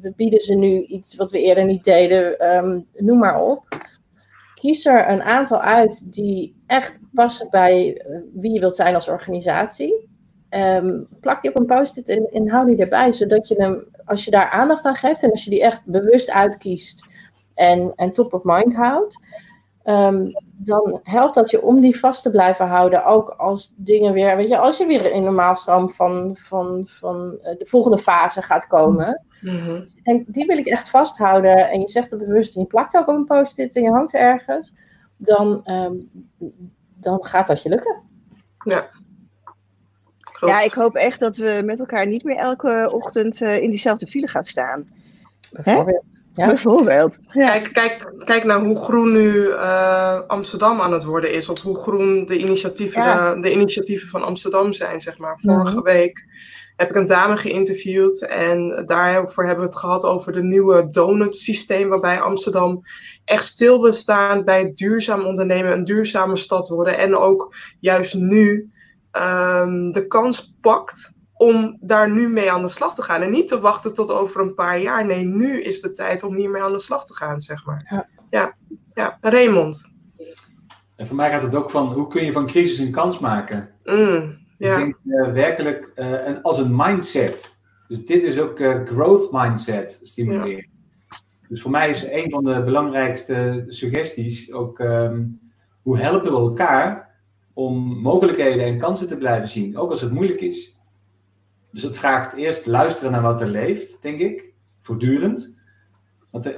we bieden ze nu iets wat we eerder niet deden, um, noem maar op. Kies er een aantal uit die echt passen bij uh, wie je wilt zijn als organisatie. Um, plak die op een post-it en, en hou die erbij, zodat je hem, als je daar aandacht aan geeft en als je die echt bewust uitkiest en, en top of mind houdt, Um, dan helpt dat je om die vast te blijven houden. Ook als dingen weer, weet je, als je weer in de maalstroom van, van, van uh, de volgende fase gaat komen. Mm-hmm. En die wil ik echt vasthouden. En je zegt het bewust en je plakt ook op een post-it en je hangt ergens. Dan, um, dan gaat dat je lukken. Ja. Klopt. Ja, ik hoop echt dat we met elkaar niet meer elke ochtend uh, in diezelfde file gaan staan. Bijvoorbeeld. Hè? Ja. Bijvoorbeeld. Ja. Kijk, kijk, kijk naar hoe groen nu uh, Amsterdam aan het worden is. Of hoe groen de initiatieven, ja. de, de, initiatieven van Amsterdam zijn, zeg maar. Vorige mm-hmm. week heb ik een dame geïnterviewd. En daarvoor hebben we het gehad over de nieuwe donut systeem. Waarbij Amsterdam echt stil wil staan bij duurzaam ondernemen. Een duurzame stad worden. En ook juist nu um, de kans pakt om daar nu mee aan de slag te gaan. En niet te wachten tot over een paar jaar. Nee, nu is de tijd om hiermee aan de slag te gaan, zeg maar. Ja, ja, ja. Raymond. En voor mij gaat het ook van, hoe kun je van crisis een kans maken? Mm, ja. Ik denk uh, werkelijk uh, en als een mindset. Dus dit is ook uh, growth mindset stimuleren. Ja. Dus voor mij is een van de belangrijkste suggesties ook, um, hoe helpen we elkaar om mogelijkheden en kansen te blijven zien, ook als het moeilijk is. Dus het vraagt eerst luisteren naar wat er leeft, denk ik, voortdurend.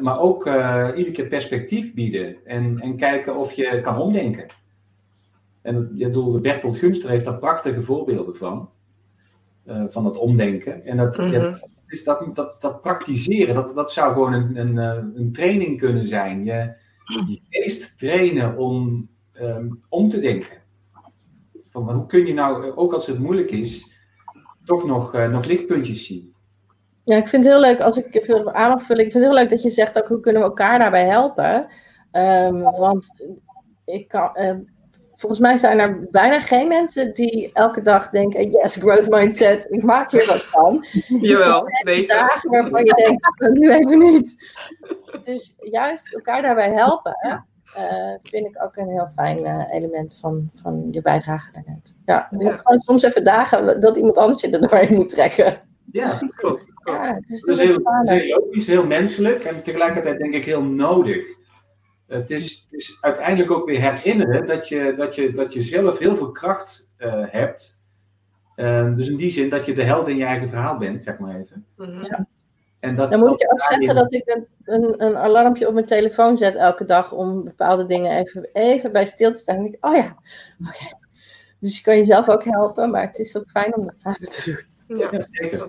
Maar ook uh, iedere keer perspectief bieden en, en kijken of je kan omdenken. En bedoel, Bertolt Gunster heeft daar prachtige voorbeelden van, uh, van dat omdenken. En dat, mm-hmm. ja, is dat, dat, dat praktiseren, dat, dat zou gewoon een, een, eh, een training kunnen zijn. Je, je geest trainen om um, om te denken. Van, hoe kun je nou, ook als het moeilijk is, toch nog, uh, nog lichtpuntjes zien. Ja, ik vind het heel leuk als ik even aan mag vullen. Ik vind het heel leuk dat je zegt ook hoe kunnen we elkaar daarbij helpen. Um, want ik kan, uh, volgens mij zijn er bijna geen mensen die elke dag denken: yes, growth mindset, ik maak hier wat van. Jawel, deze. dagen waarvan je denkt: nu even niet. Dus juist elkaar daarbij helpen. Uh, vind ik ook een heel fijn uh, element van, van je bijdrage daarnet. Ja, ja. gewoon soms even dagen dat iemand anders je er doorheen moet trekken. Ja, klopt. klopt. Ja, dus dat is heel, heel logisch, heel menselijk en tegelijkertijd denk ik heel nodig. Het is, het is uiteindelijk ook weer herinneren dat je, dat je, dat je zelf heel veel kracht uh, hebt. Uh, dus in die zin dat je de held in je eigen verhaal bent, zeg maar even. Ja. En dat, Dan moet dat ik ook zeggen dat ik een, een, een, alarmpje op mijn telefoon zet elke dag om bepaalde dingen even, even bij stil te staan. En ik, oh ja, oké. Okay. Dus je kan jezelf ook helpen, maar het is ook fijn om dat samen te doen. Ja, zeker.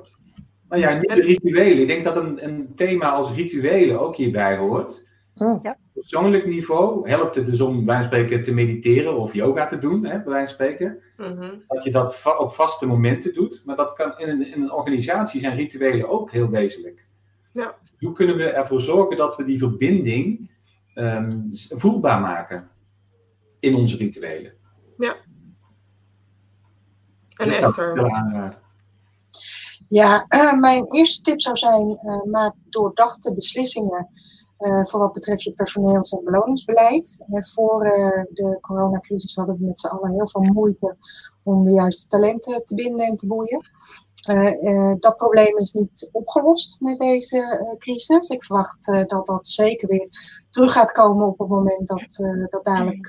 Maar ja, niet de rituelen. Ik denk dat een, een thema als rituelen ook hierbij hoort. Oh. Ja. Op persoonlijk niveau helpt het dus om bij wijze van spreken te mediteren of yoga te doen, hè, bij wijze van spreken. Mm-hmm. Dat je dat va op vaste momenten doet. Maar dat kan in een, in een organisatie zijn rituelen ook heel wezenlijk. Ja. Hoe kunnen we ervoor zorgen dat we die verbinding um, voelbaar maken in onze rituelen? Ja. En Esther? Ja, uh, mijn eerste tip zou zijn: uh, maak doordachte beslissingen uh, voor wat betreft je personeels- en beloningsbeleid. voor de coronacrisis hadden we met z'n allen heel veel moeite om de juiste talenten te binden en te boeien. dat probleem is niet opgelost met deze crisis. Ik verwacht dat dat zeker weer terug gaat komen op het moment dat, dat dadelijk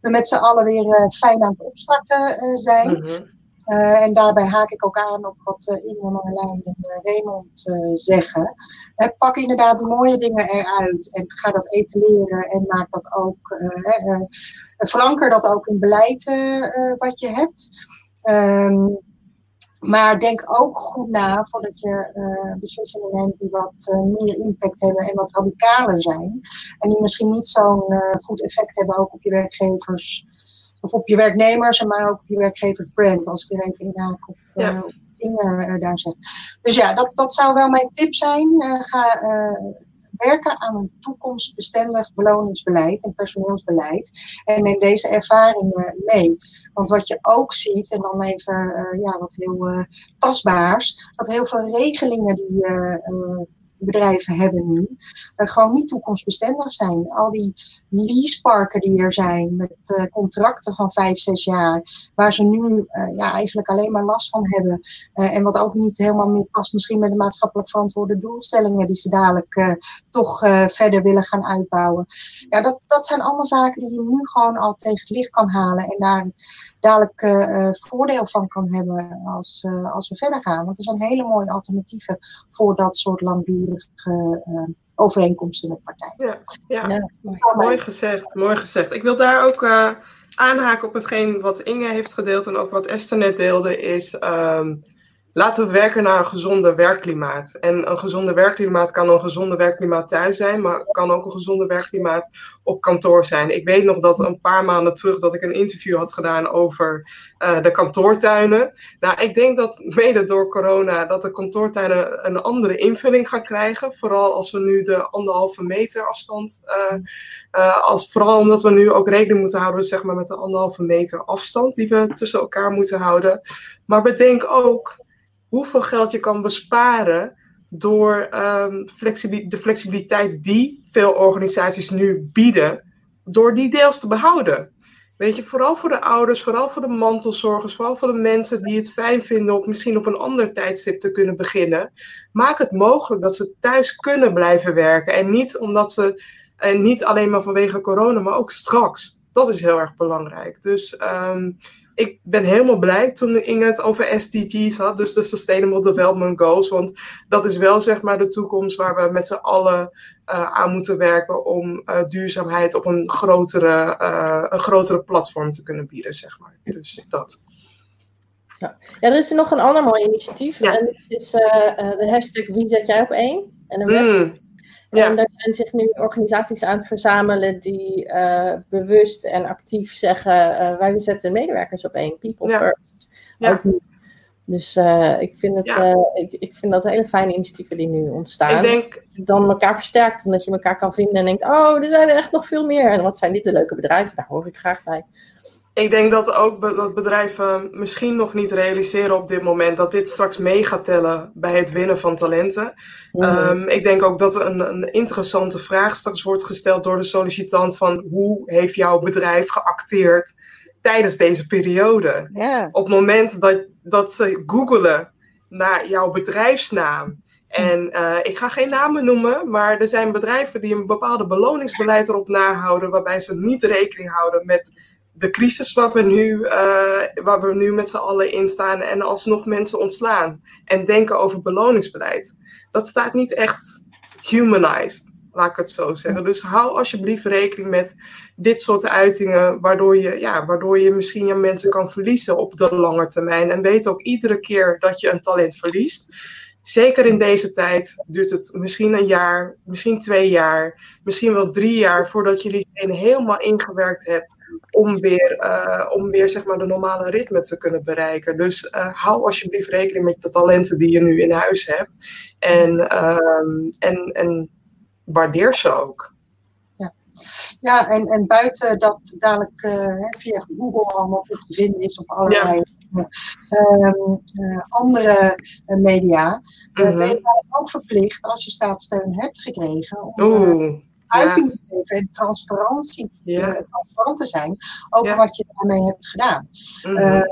we met z'n allen weer fijn aan het opstarten zijn. Mhm. Uh, en daarbij haak ik ook aan op wat uh, Inge, Marlijn en uh, Raymond zeggen. pak inderdaad de mooie dingen eruit en ga dat etaleren en maak dat ook, veranker dat ook in beleid wat je hebt. Um, maar denk ook goed na voordat je beslissingen neemt die wat meer impact hebben en wat radicaler zijn. En die misschien niet zo'n goed effect hebben ook op je werkgevers of op je werknemers, maar ook op je werkgeversbrand, als ik weer even inhaak op ja. uh, daar zeg. Dus ja, dat, dat zou wel mijn tip zijn. Uh, ga werken aan een toekomstbestendig beloningsbeleid en personeelsbeleid. En neem deze ervaringen mee. Want wat je ook ziet, en dan even ja, wat heel tastbaars, dat heel veel regelingen die bedrijven hebben nu, gewoon niet toekomstbestendig zijn. Al die leaseparken die er zijn met uh, contracten van vijf, zes jaar, waar ze nu uh, ja, eigenlijk alleen maar last van hebben. en wat ook niet helemaal meer past misschien met de maatschappelijk verantwoorde doelstellingen die ze dadelijk toch verder willen gaan uitbouwen. Ja, dat, dat zijn allemaal zaken die je nu gewoon al tegen het licht kan halen en daar dadelijk voordeel van kan hebben als, als we verder gaan. Want er zijn hele mooie alternatieven voor dat soort langdurige overeenkomsten met partijen. Ja, ja. mooi gezegd, mooi gezegd. Ik wil daar ook uh, aanhaken op hetgeen wat Inge heeft gedeeld en ook wat Esther net deelde, is um, laten we werken naar een gezonde werkklimaat. En een gezonde werkklimaat kan een gezonde werkklimaat thuis zijn, maar kan ook een gezonde werkklimaat op kantoor zijn. Ik weet nog dat een paar maanden terug dat ik een interview had gedaan over uh, de kantoortuinen. Nou, ik denk dat mede door corona dat de kantoortuinen een andere invulling gaan krijgen. Vooral als we nu de anderhalve meter afstand, uh, uh, als, vooral omdat we nu ook rekening moeten houden zeg maar, met de anderhalve meter afstand die we tussen elkaar moeten houden. Maar bedenk ook hoeveel geld je kan besparen door um, de flexibiliteit die veel organisaties nu bieden, door die deels te behouden. Weet je, vooral voor de ouders, vooral voor de mantelzorgers, vooral voor de mensen die het fijn vinden om misschien op een ander tijdstip te kunnen beginnen. Maak het mogelijk dat ze thuis kunnen blijven werken. En niet omdat ze, en niet alleen maar vanwege corona, maar ook straks. Dat is heel erg belangrijk. Dus um, ik ben helemaal blij toen Inge het over SDG's had, dus de Sustainable Development Goals. Want dat is wel zeg maar de toekomst waar we met z'n allen uh, aan moeten werken om uh, duurzaamheid op een grotere, uh, een grotere platform te kunnen bieden, zeg maar. Dus dat. Ja. ja, er is nog een ander mooi initiatief. Ja. En dat is de hashtag Wie zet jij op één? En een mm. Ja. En daar zijn zich nu organisaties aan het verzamelen die uh, bewust en actief zeggen: uh, wij zetten medewerkers op één, people ja. first. Ja. Dus uh, ik, vind het, ik, ik vind dat hele fijne initiatieven die nu ontstaan. Ik denk... Dan elkaar versterkt, omdat je elkaar kan vinden en denkt, oh, er zijn er echt nog veel meer. En wat zijn dit de leuke bedrijven? Daar hoor ik graag bij. Ik denk dat ook dat bedrijven misschien nog niet realiseren op dit moment dat dit straks mee gaat tellen bij het winnen van talenten. Um, ik denk ook dat er een, een, interessante vraag straks wordt gesteld door de sollicitant van hoe heeft jouw bedrijf geacteerd tijdens deze periode? Op het moment dat, dat ze googelen naar jouw bedrijfsnaam. En uh, ik ga geen namen noemen, maar er zijn bedrijven die een bepaalde beloningsbeleid erop nahouden, waarbij ze niet rekening houden met de crisis waar we nu, uh, waar we nu met z'n allen in staan en alsnog mensen ontslaan en denken over beloningsbeleid. Dat staat niet echt humanized, laat ik het zo zeggen. Dus hou alsjeblieft rekening met dit soort uitingen, waardoor je, ja, waardoor je misschien je mensen kan verliezen op de lange termijn. En weet ook iedere keer dat je een talent verliest. Zeker in deze tijd duurt het misschien een jaar, misschien twee jaar, misschien wel drie jaar voordat je diegene helemaal ingewerkt hebt om weer, uh, om weer zeg maar, de normale ritme te kunnen bereiken. Dus uh, hou alsjeblieft rekening met de talenten die je nu in huis hebt. En, uh, en, en waardeer ze ook. Ja, ja en, en buiten dat dadelijk uh, via Google allemaal te vinden is of allerlei ja. Ehm, andere media, mm -hmm. ben je ook verplicht als je staatssteun hebt gekregen. Om, Oeh uiting te geven en transparantie, ja. transparant te zijn over wat je daarmee hebt gedaan. Mm -hmm. uh,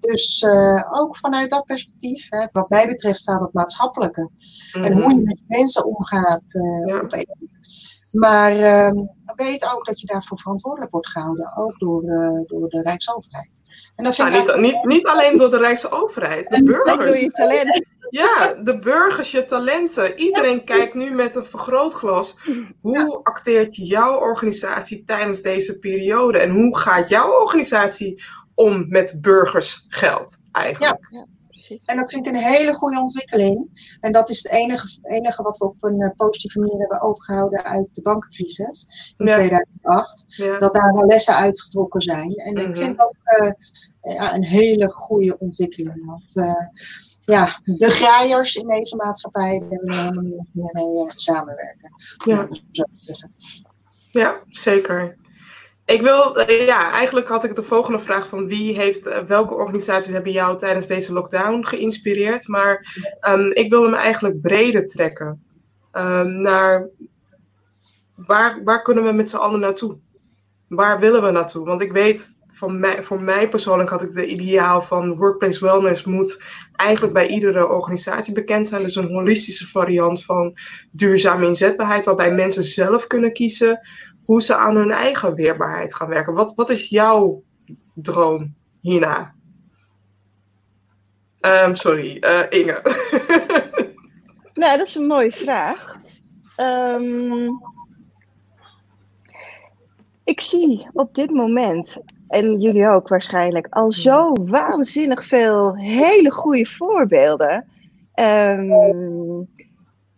dus uh, ook vanuit dat perspectief, hè, wat mij betreft, staat het maatschappelijke. Mm -hmm. En hoe je met mensen omgaat. Uh, maar weet ook dat je daarvoor verantwoordelijk wordt gehouden, ook door, door de Rijksoverheid. En dat vind nou, niet, niet, niet, alleen door de Rijksoverheid, de burgers. Door je talent. Ja, de burgers, je talenten. Iedereen kijkt nu met een vergrootglas. Hoe acteert jouw organisatie tijdens deze periode? En hoe gaat jouw organisatie om met burgersgeld eigenlijk? Ja. En dat vind ik een hele goede ontwikkeling. En dat is het enige, enige wat we op een uh, positieve manier hebben overgehouden uit de bankencrisis in ja. 2008. Ja. Dat daar wel lessen uitgetrokken zijn. En mm -hmm. ik vind dat uh, ja, een hele goede ontwikkeling. Want uh, ja, de graaiers in deze maatschappij, we helemaal niet meer mee samenwerken. Ja. ja, zeker. Ik wil, ja, eigenlijk had ik de volgende vraag van wie heeft, welke organisaties hebben jou tijdens deze lockdown geïnspireerd? Maar um, ik wil hem eigenlijk breder trekken. Um, naar waar, waar kunnen we met z'n allen naartoe? Waar willen we naartoe? Want ik weet van mij, voor mij persoonlijk had ik de ideaal van workplace wellness moet eigenlijk bij iedere organisatie bekend zijn. Dus een holistische variant van duurzame inzetbaarheid, waarbij mensen zelf kunnen kiezen hoe ze aan hun eigen weerbaarheid gaan werken. Wat, wat is jouw droom hierna? Um, sorry, uh, Inge. nou, dat is een mooie vraag. Um, ik zie op dit moment en jullie ook waarschijnlijk, al zo waanzinnig veel hele goede voorbeelden. Um,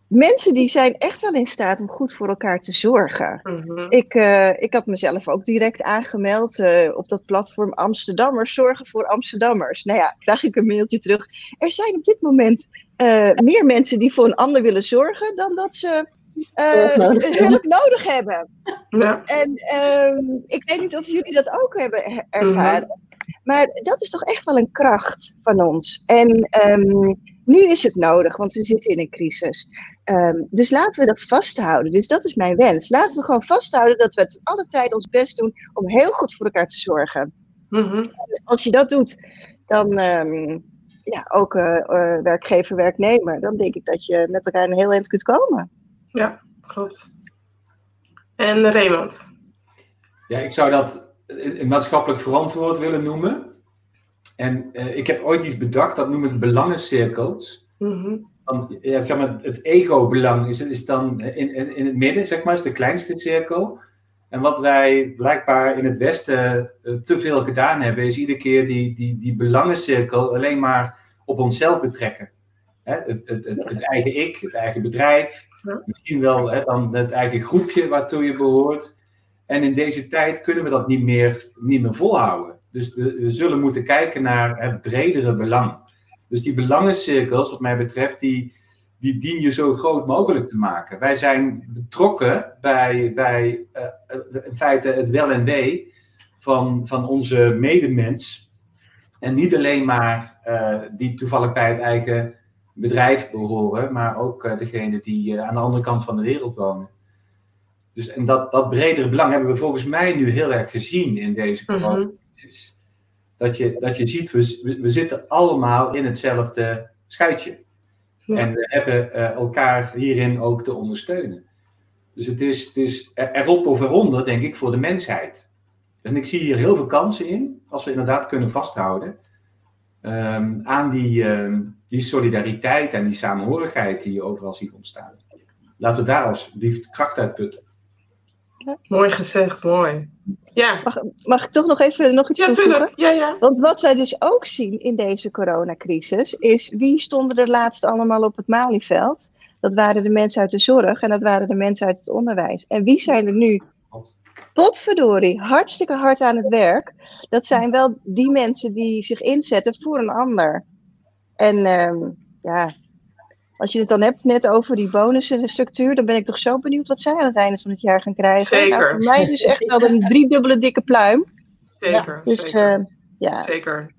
mensen die zijn echt wel in staat om goed voor elkaar te zorgen. Mm-hmm. ik, uh, ik had mezelf ook direct aangemeld uh, op dat platform Amsterdammers zorgen voor Amsterdammers. Nou ja, krijg ik een mailtje terug. Er zijn op dit moment uh, meer mensen die voor een ander willen zorgen dan dat ze uh, hulp nodig hebben. Ja. En um, ik weet niet of jullie dat ook hebben ervaren. Mm-hmm. Maar dat is toch echt wel een kracht van ons. En um, nu is het nodig, want we zitten in een crisis. Um, dus laten we dat vasthouden. Dus dat is mijn wens. Laten we gewoon vasthouden dat we het alle tijd ons best doen om heel goed voor elkaar te zorgen. Mm-hmm. Als je dat doet, dan um, ja, ook uh, uh, werkgever, werknemer, dan denk ik dat je met elkaar een heel eind kunt komen. Ja, klopt. En Raymond? Ja, ik zou dat maatschappelijk verantwoord willen noemen. En uh, ik heb ooit iets bedacht, dat noem ik belangencirkels. Mm-hmm. Dan, ja, zeg maar, het ego-belang is, is dan in, in, in, het midden, zeg maar, is de kleinste cirkel. En wat wij blijkbaar in het Westen uh, te veel gedaan hebben, is iedere keer die, die, die belangencirkel alleen maar op onszelf betrekken. Hè? Het, het, het, het, eigen ik, het eigen bedrijf, misschien wel hè, dan het eigen groepje waartoe je behoort. En in deze tijd kunnen we dat niet meer, niet meer volhouden. Dus we, zullen moeten kijken naar het bredere belang. Dus die belangencirkels, wat mij betreft, die, die dien je zo groot mogelijk te maken. Wij zijn betrokken bij, bij uh, in feite het wel en wee van, van onze medemens. En niet alleen maar uh, die toevallig bij het eigen bedrijf behoren, maar ook uh, degene die aan de andere kant van de wereld wonen. Dus en dat, dat bredere belang hebben we volgens mij nu heel erg gezien in deze mhm. coronacrisis. Dat, je, dat je ziet, we, we zitten allemaal in hetzelfde schuitje. En we hebben uh, elkaar hierin ook te ondersteunen. Dus het is, het is erop of eronder, denk ik, voor de mensheid. En ik zie hier heel veel kansen in, als we inderdaad kunnen vasthouden um, aan die, um, die solidariteit en die samenhorigheid die je overal ziet ontstaan. Laten we daar alsjeblieft kracht uit putten. Mooi gezegd, mooi. Ja. Mag, mag, ik toch nog even nog iets ja, toevoegen? Tuurlijk. Ja, ja. Want wat wij dus ook zien in deze coronacrisis is wie stonden er laatst allemaal op het Malieveld? Dat waren de mensen uit de zorg en dat waren de mensen uit het onderwijs. En wie zijn er nu? Potverdorie, hartstikke hard aan het werk. Dat zijn wel die mensen die zich inzetten voor een ander. En um, ja, als je het dan hebt net over die bonussen dan ben ik toch zo benieuwd wat zij aan het einde van het jaar gaan krijgen. Zeker. Nou, voor mij dus echt wel een driedubbele dikke pluim. Zeker. dus, zeker. Uh, ja. zeker.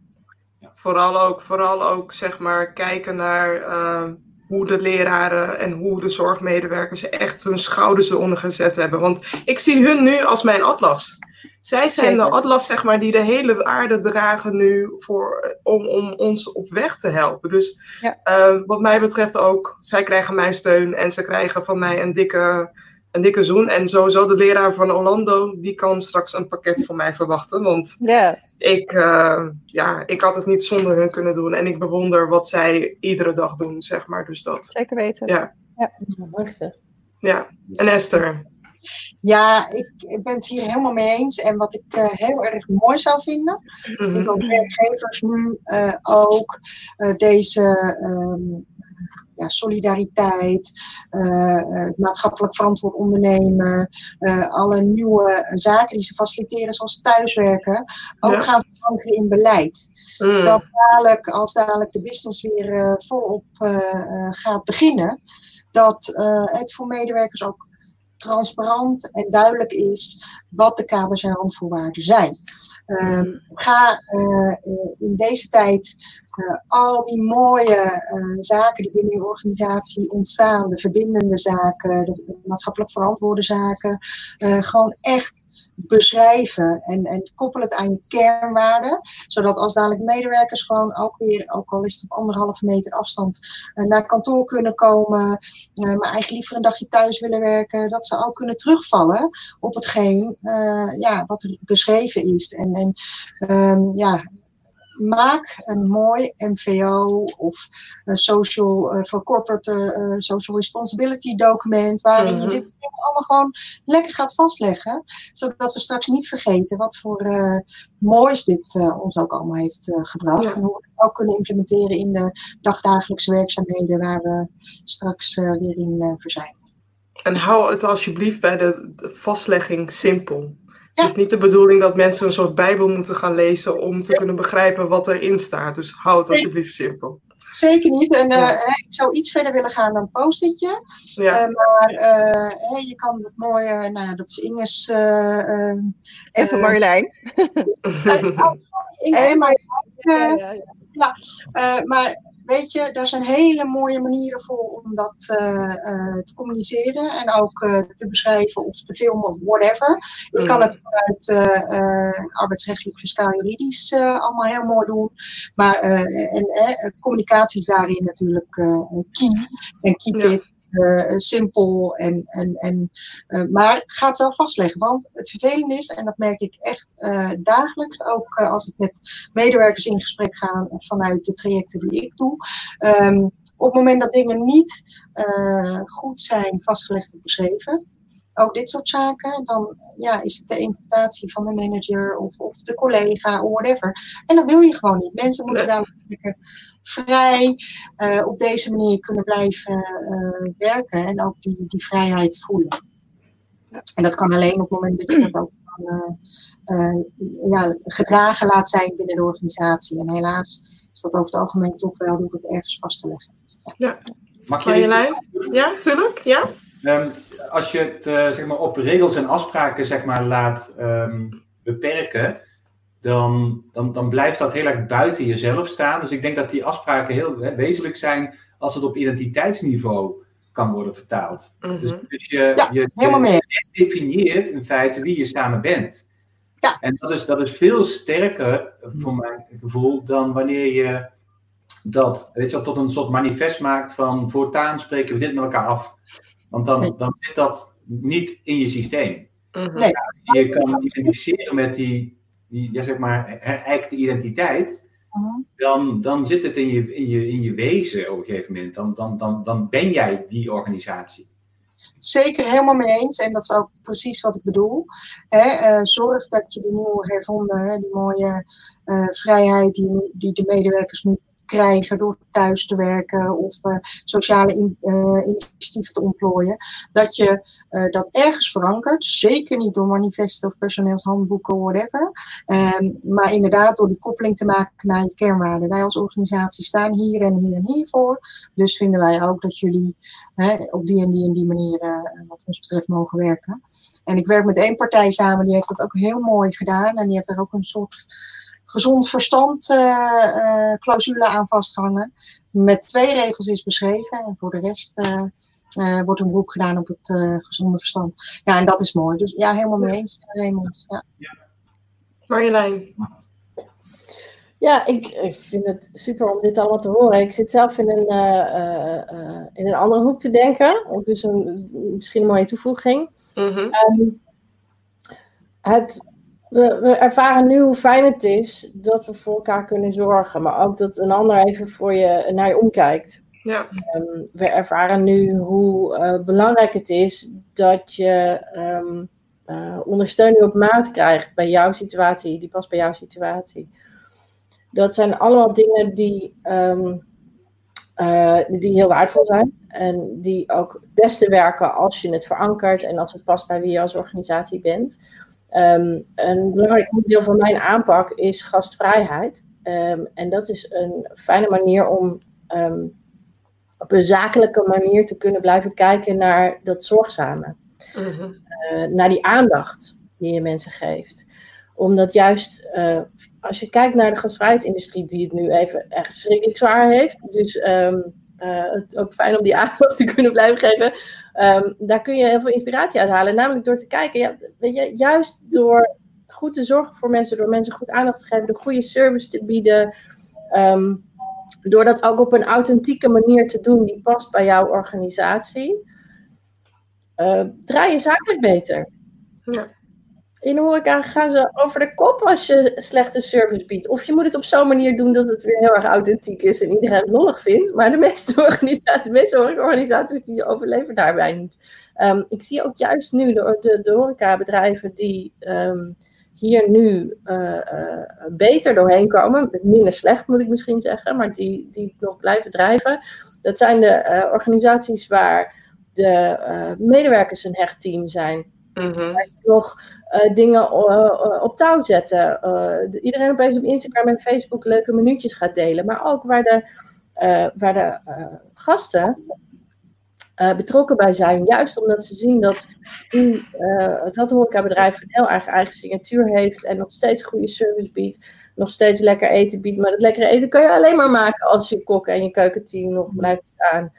Vooral ook, vooral ook zeg maar kijken naar uh, hoe de leraren en hoe de zorgmedewerkers echt hun schouders eronder gezet hebben. Want ik zie hun nu als mijn atlas. Zij zijn de atlas, zeg maar, die de hele aarde dragen nu voor, om, om ons op weg te helpen. Dus ja. uh, wat mij betreft ook, zij krijgen mijn steun en ze krijgen van mij een dikke, een dikke zoen. En sowieso de leraar van Orlando, die kan straks een pakket van mij verwachten. Want ja. ik, uh, ja, ik had het niet zonder hun kunnen doen. En ik bewonder wat zij iedere dag doen, zeg maar. Dus dat. Zeker weten. Ja. Ja, ja. en Esther. Ja, ik, ik, ben het hier helemaal mee eens. En wat ik uh, heel erg mooi zou vinden, mm -hmm. dat werkgevers nu uh, ook uh, deze um, ja, solidariteit, maatschappelijk verantwoord ondernemen, alle nieuwe zaken die ze faciliteren, zoals thuiswerken, ook ja. gaan verankeren in beleid. Mm. Dat dadelijk, als dadelijk de business weer volop gaat beginnen, dat het voor medewerkers ook transparant en duidelijk is wat de kaders en randvoorwaarden zijn. Um, ga uh, in deze tijd uh, al die mooie uh, zaken die binnen je organisatie ontstaan, de verbindende zaken, de maatschappelijk verantwoorde zaken, gewoon echt beschrijven en, en koppel het aan je kernwaarden. Zodat als dadelijk medewerkers gewoon ook weer, ook al is het op anderhalve meter afstand, uh, naar kantoor kunnen komen, uh, maar eigenlijk liever een dagje thuis willen werken, dat ze ook kunnen terugvallen op hetgeen uh, ja, wat er beschreven is. En, en um, ja, maak een mooi MVO of een social, uh, voor corporate uh, social responsibility document, waarin je dit allemaal gewoon lekker gaat vastleggen, zodat we straks niet vergeten wat voor moois dit ons ook allemaal heeft gebracht. Ja. En hoe we het ook kunnen implementeren in de dagdagelijkse werkzaamheden waar we straks weer in verzeilen. En hou het alsjeblieft bij de vastlegging simpel. Het is niet de bedoeling dat mensen een soort Bijbel moeten gaan lezen om te kunnen begrijpen wat erin staat. Dus hou het alsjeblieft simpel. Zeker niet. En uh, ik zou iets verder willen gaan dan post-itje. Ja. Uh, maar uh, je kan het mooie, nou dat is Inges. Even Marjolein. oh, Inge en Marjolein. ja, ja, ja. maar weet je, daar zijn hele mooie manieren voor om dat uh, uh, te communiceren en ook uh, te beschrijven of te filmen of whatever. Je kan het vanuit arbeidsrechtelijk, fiscaal, juridisch allemaal heel mooi doen. Maar en, communicatie is daarin natuurlijk key. En keep ja. it uh, simpel. En, en, en, uh, maar ga het wel vastleggen. Want het vervelende is, en dat merk ik echt uh, dagelijks, ook als ik met medewerkers in gesprek ga vanuit de trajecten die ik doe. Um, op het moment dat dingen niet goed zijn vastgelegd of beschreven, ook dit soort zaken, dan ja, is het de interpretatie van de manager of, of de collega of whatever. En dat wil je gewoon niet. Mensen moeten daar vrij uh, op deze manier kunnen blijven uh, werken en ook die, die vrijheid voelen. En dat kan alleen op het moment dat je dat ook gewoon ja, gedragen laat zijn binnen de organisatie. En helaas is dat over het algemeen toch wel door het ergens vast te leggen. Ja. Mag je? Ja, tuurlijk. Ja. Um, als je het zeg maar op regels en afspraken zeg maar, laat um, beperken, dan, dan, dan blijft dat heel erg buiten jezelf staan. Dus ik denk dat die afspraken heel hè, wezenlijk zijn als het op identiteitsniveau kan worden vertaald. Mhm. dus, dus, je, je, je definieert in feite wie je samen bent. Ja. En dat is, dat is veel sterker, voor mijn gevoel, dan wanneer je dat weet je, tot een soort manifest maakt van voortaan spreken we dit met elkaar af. Want dan, dan zit dat niet in je systeem. Mhm. nee. je kan identificeren met die, die ja, zeg maar, herijkte identiteit. Mhm. Dan, dan zit het in je, in, je, in je wezen op een gegeven moment. Dan, dan, dan, dan ben jij die organisatie. Zeker helemaal mee eens. En dat is ook precies wat ik bedoel. uh, zorg dat je de nieuwe hervonden, die mooie uh, vrijheid die, die de medewerkers nu krijgen door thuis te werken of uh, sociale uh, initiatieven te ontplooien, dat je uh, dat ergens verankert. Zeker niet door manifesten of personeelshandboeken, whatever. Um, maar inderdaad door die koppeling te maken naar je kernwaarden. Wij als organisatie staan hier en hier en hier voor. Dus vinden wij ook dat jullie hè, op die en die en die manier, wat ons betreft, mogen werken. En ik werk met één partij samen, die heeft dat ook heel mooi gedaan. En die heeft er ook een soort gezond verstand uh, clausule aan vasthangen. Met twee regels is beschreven en voor de rest uh, wordt een beroep gedaan op het gezonde verstand. Ja, en dat is mooi. Dus ja, helemaal mee eens, Raymond. Ja. Marjolein. Ja, ik, ik, vind het super om dit allemaal te horen. Ik zit zelf in een, in een andere hoek te denken. Dus een, misschien een mooie toevoeging. Mm -hmm. um, het we, we, ervaren nu hoe fijn het is dat we voor elkaar kunnen zorgen, maar ook dat een ander even voor je, naar je omkijkt. Ja. Um, we ervaren nu hoe uh, belangrijk het is dat je um, uh, ondersteuning op maat krijgt bij jouw situatie, die past bij jouw situatie. Dat zijn allemaal dingen die, um, uh, die heel waardevol zijn en die ook het beste werken als je het verankert en als het past bij wie je als organisatie bent. Um, een belangrijk onderdeel van mijn aanpak is gastvrijheid. Um, en dat is een fijne manier om um, op een zakelijke manier te kunnen blijven kijken naar dat zorgzame. Uh naar die aandacht die je mensen geeft. Omdat juist uh, als je kijkt naar de gastvrijheidsindustrie, die het nu even echt verschrikkelijk zwaar heeft. Dus uh, het ook fijn om die aandacht te kunnen blijven geven. Um, daar kun je heel veel inspiratie uit halen. Namelijk door te kijken, ja, weet je, juist door goed te zorgen voor mensen, door mensen goed aandacht te geven, door goede service te bieden. Um, door dat ook op een authentieke manier te doen die past bij jouw organisatie, uh, draai je zakelijk beter. Ja in de horeca gaan ze over de kop als je slechte service biedt. Of je moet het op zo'n manier doen dat het weer heel erg authentiek is en iedereen het lollig vindt. Maar de meeste organisaties, de meeste organisaties die overleven daarbij niet. Um, ik zie ook juist nu de, de, de horecabedrijven die um, hier nu uh, uh, beter doorheen komen. Minder slecht moet ik misschien zeggen, maar die, die nog blijven drijven. Dat zijn de uh, organisaties waar de medewerkers een hecht team zijn. Mm -hmm. nog uh, dingen uh, op touw zetten. Uh, iedereen opeens op Instagram en Facebook leuke minuutjes gaat delen. Maar ook waar de, waar de gasten betrokken bij zijn. Juist omdat ze zien dat die, dat horecabedrijf een heel erg eigen signatuur heeft. En nog steeds goede service biedt. Nog steeds lekker eten biedt. Maar dat lekkere eten kan je alleen maar maken als je kok en je keukenteam nog blijft staan.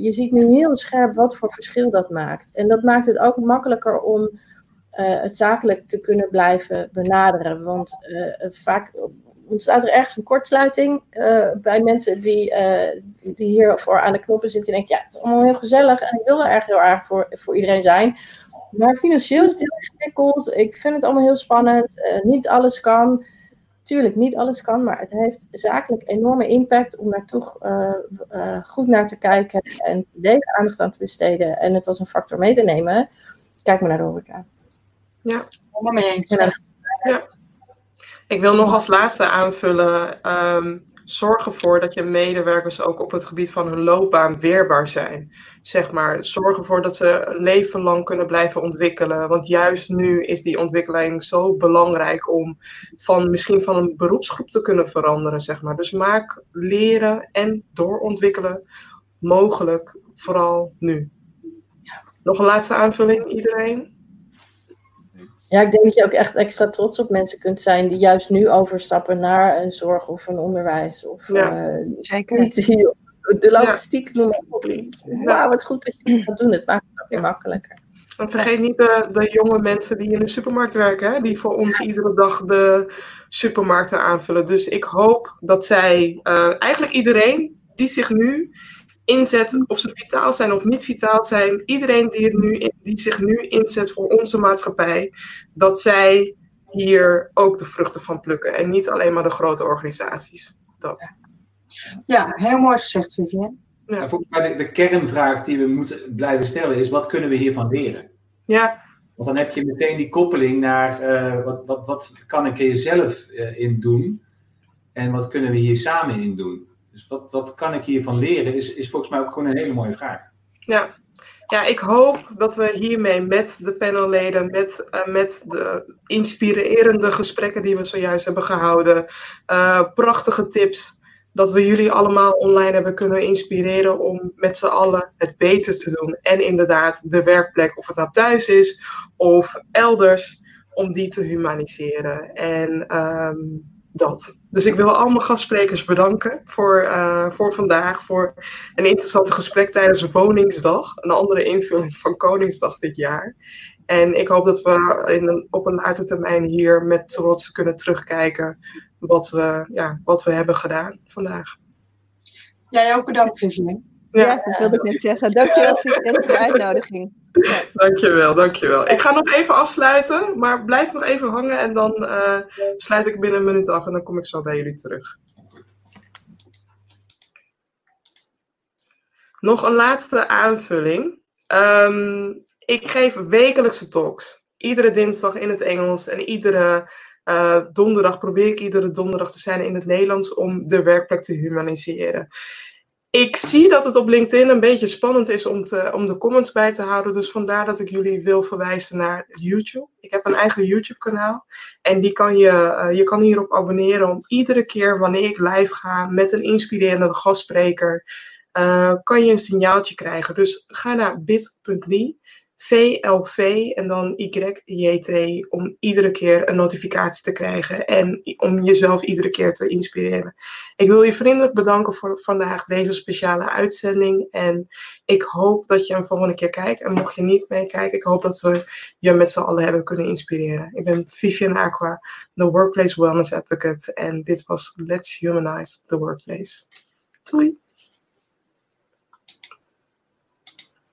Je ziet nu heel scherp wat voor verschil dat maakt. En dat maakt het ook makkelijker om uh, het zakelijk te kunnen blijven benaderen. Want uh, vaak ontstaat er ergens een kortsluiting bij mensen die, die hiervoor aan de knoppen zitten. En denken, ja, het is allemaal heel gezellig en ik wil er echt heel erg voor, voor iedereen zijn. Maar financieel is het heel ingewikkeld. Ik vind het allemaal heel spannend. niet alles kan. Tuurlijk, niet alles kan, maar het heeft zakelijk enorme impact om daar toch goed naar te kijken en deze aandacht aan te besteden en het als een factor mee te nemen. Kijk maar naar de horeca. Ja. Helemaal mee eens. Ja. Ik wil nog als laatste aanvullen. Um, Zorg ervoor dat je medewerkers ook op het gebied van hun loopbaan weerbaar zijn. Zeg maar, zorg ervoor dat ze leven lang kunnen blijven ontwikkelen. Want juist nu is die ontwikkeling zo belangrijk om van misschien van een beroepsgroep te kunnen veranderen. Zeg maar. Dus maak leren en doorontwikkelen mogelijk, vooral nu. Nog een laatste aanvulling, iedereen? Ja, ik denk dat je ook echt extra trots op mensen kunt zijn die juist nu overstappen naar een zorg of een onderwijs. Of ja, uh, zeker. De logistiek ja. noem maar op. Wauw, wat goed dat je dat gaat doen. Het maakt het ook weer makkelijker. En vergeet niet de, de, jonge mensen die in de supermarkt werken, hè? die voor ons iedere dag de supermarkten aanvullen. Dus ik hoop dat zij, uh, eigenlijk iedereen die zich nu inzet, of ze vitaal zijn of niet vitaal zijn, iedereen die, nu, die zich nu inzet voor onze maatschappij, dat zij hier ook de vruchten van plukken. En niet alleen maar de grote organisaties. Dat. Ja, heel mooi gezegd, Vivienne. Ja. volgens mij de, de, kernvraag die we moeten blijven stellen is: wat kunnen we hiervan leren? Ja. Want dan heb je meteen die koppeling naar uh, wat, wat, wat kan ik er zelf uh, in doen en wat kunnen we hier samen in doen? Dus wat, wat kan ik hiervan leren, is, is volgens mij ook gewoon een hele mooie vraag. Ja. Ja, ik hoop dat we hiermee met de panelleden, met, uh, met de inspirerende gesprekken die we zojuist hebben gehouden, uh, prachtige tips, dat we jullie allemaal online hebben kunnen inspireren om met z'n allen het beter te doen. En inderdaad, de werkplek, of het nou thuis is of elders, om die te humaniseren. En um, dat. Dus ik wil al mijn gastsprekers bedanken voor, uh, voor vandaag, voor een interessant gesprek tijdens Woningsdag, een andere invulling van Koningsdag dit jaar. En ik hoop dat we in op een later termijn hier met trots kunnen terugkijken wat we, ja, wat we hebben gedaan vandaag. Jij ook bedankt, Vivienne. Ja, dat wilde ik net zeggen. Dankjewel voor de uitnodiging. Ja. Dankjewel, dankjewel. Ik ga nog even afsluiten, maar blijf nog even hangen en dan uh, sluit ik binnen een minuut af en dan kom ik zo bij jullie terug. Nog een laatste aanvulling. Um, ik geef wekelijkse talks. Iedere dinsdag in het Engels en iedere uh, donderdag probeer ik iedere donderdag te zijn in het Nederlands om de werkplek te humaniseren. Ik zie dat het op LinkedIn een beetje spannend is om, te, om de comments bij te houden. Dus vandaar dat ik jullie wil verwijzen naar YouTube. Ik heb een eigen YouTube-kanaal. En die kan je, uh, je kan hierop abonneren om iedere keer wanneer ik live ga met een inspirerende gastspreker, uh, kan je een signaaltje krijgen. Dus ga naar bit.ly VLV en dan YJT om iedere keer een notificatie te krijgen en om jezelf iedere keer te inspireren. Ik wil je vriendelijk bedanken voor vandaag deze speciale uitzending en ik hoop dat je een volgende keer kijkt. En mocht je niet meekijken, ik hoop dat we je met z'n allen hebben kunnen inspireren. Ik ben Vivian Aqua, de Workplace Wellness Advocate en dit was Let's Humanize the Workplace. Doei!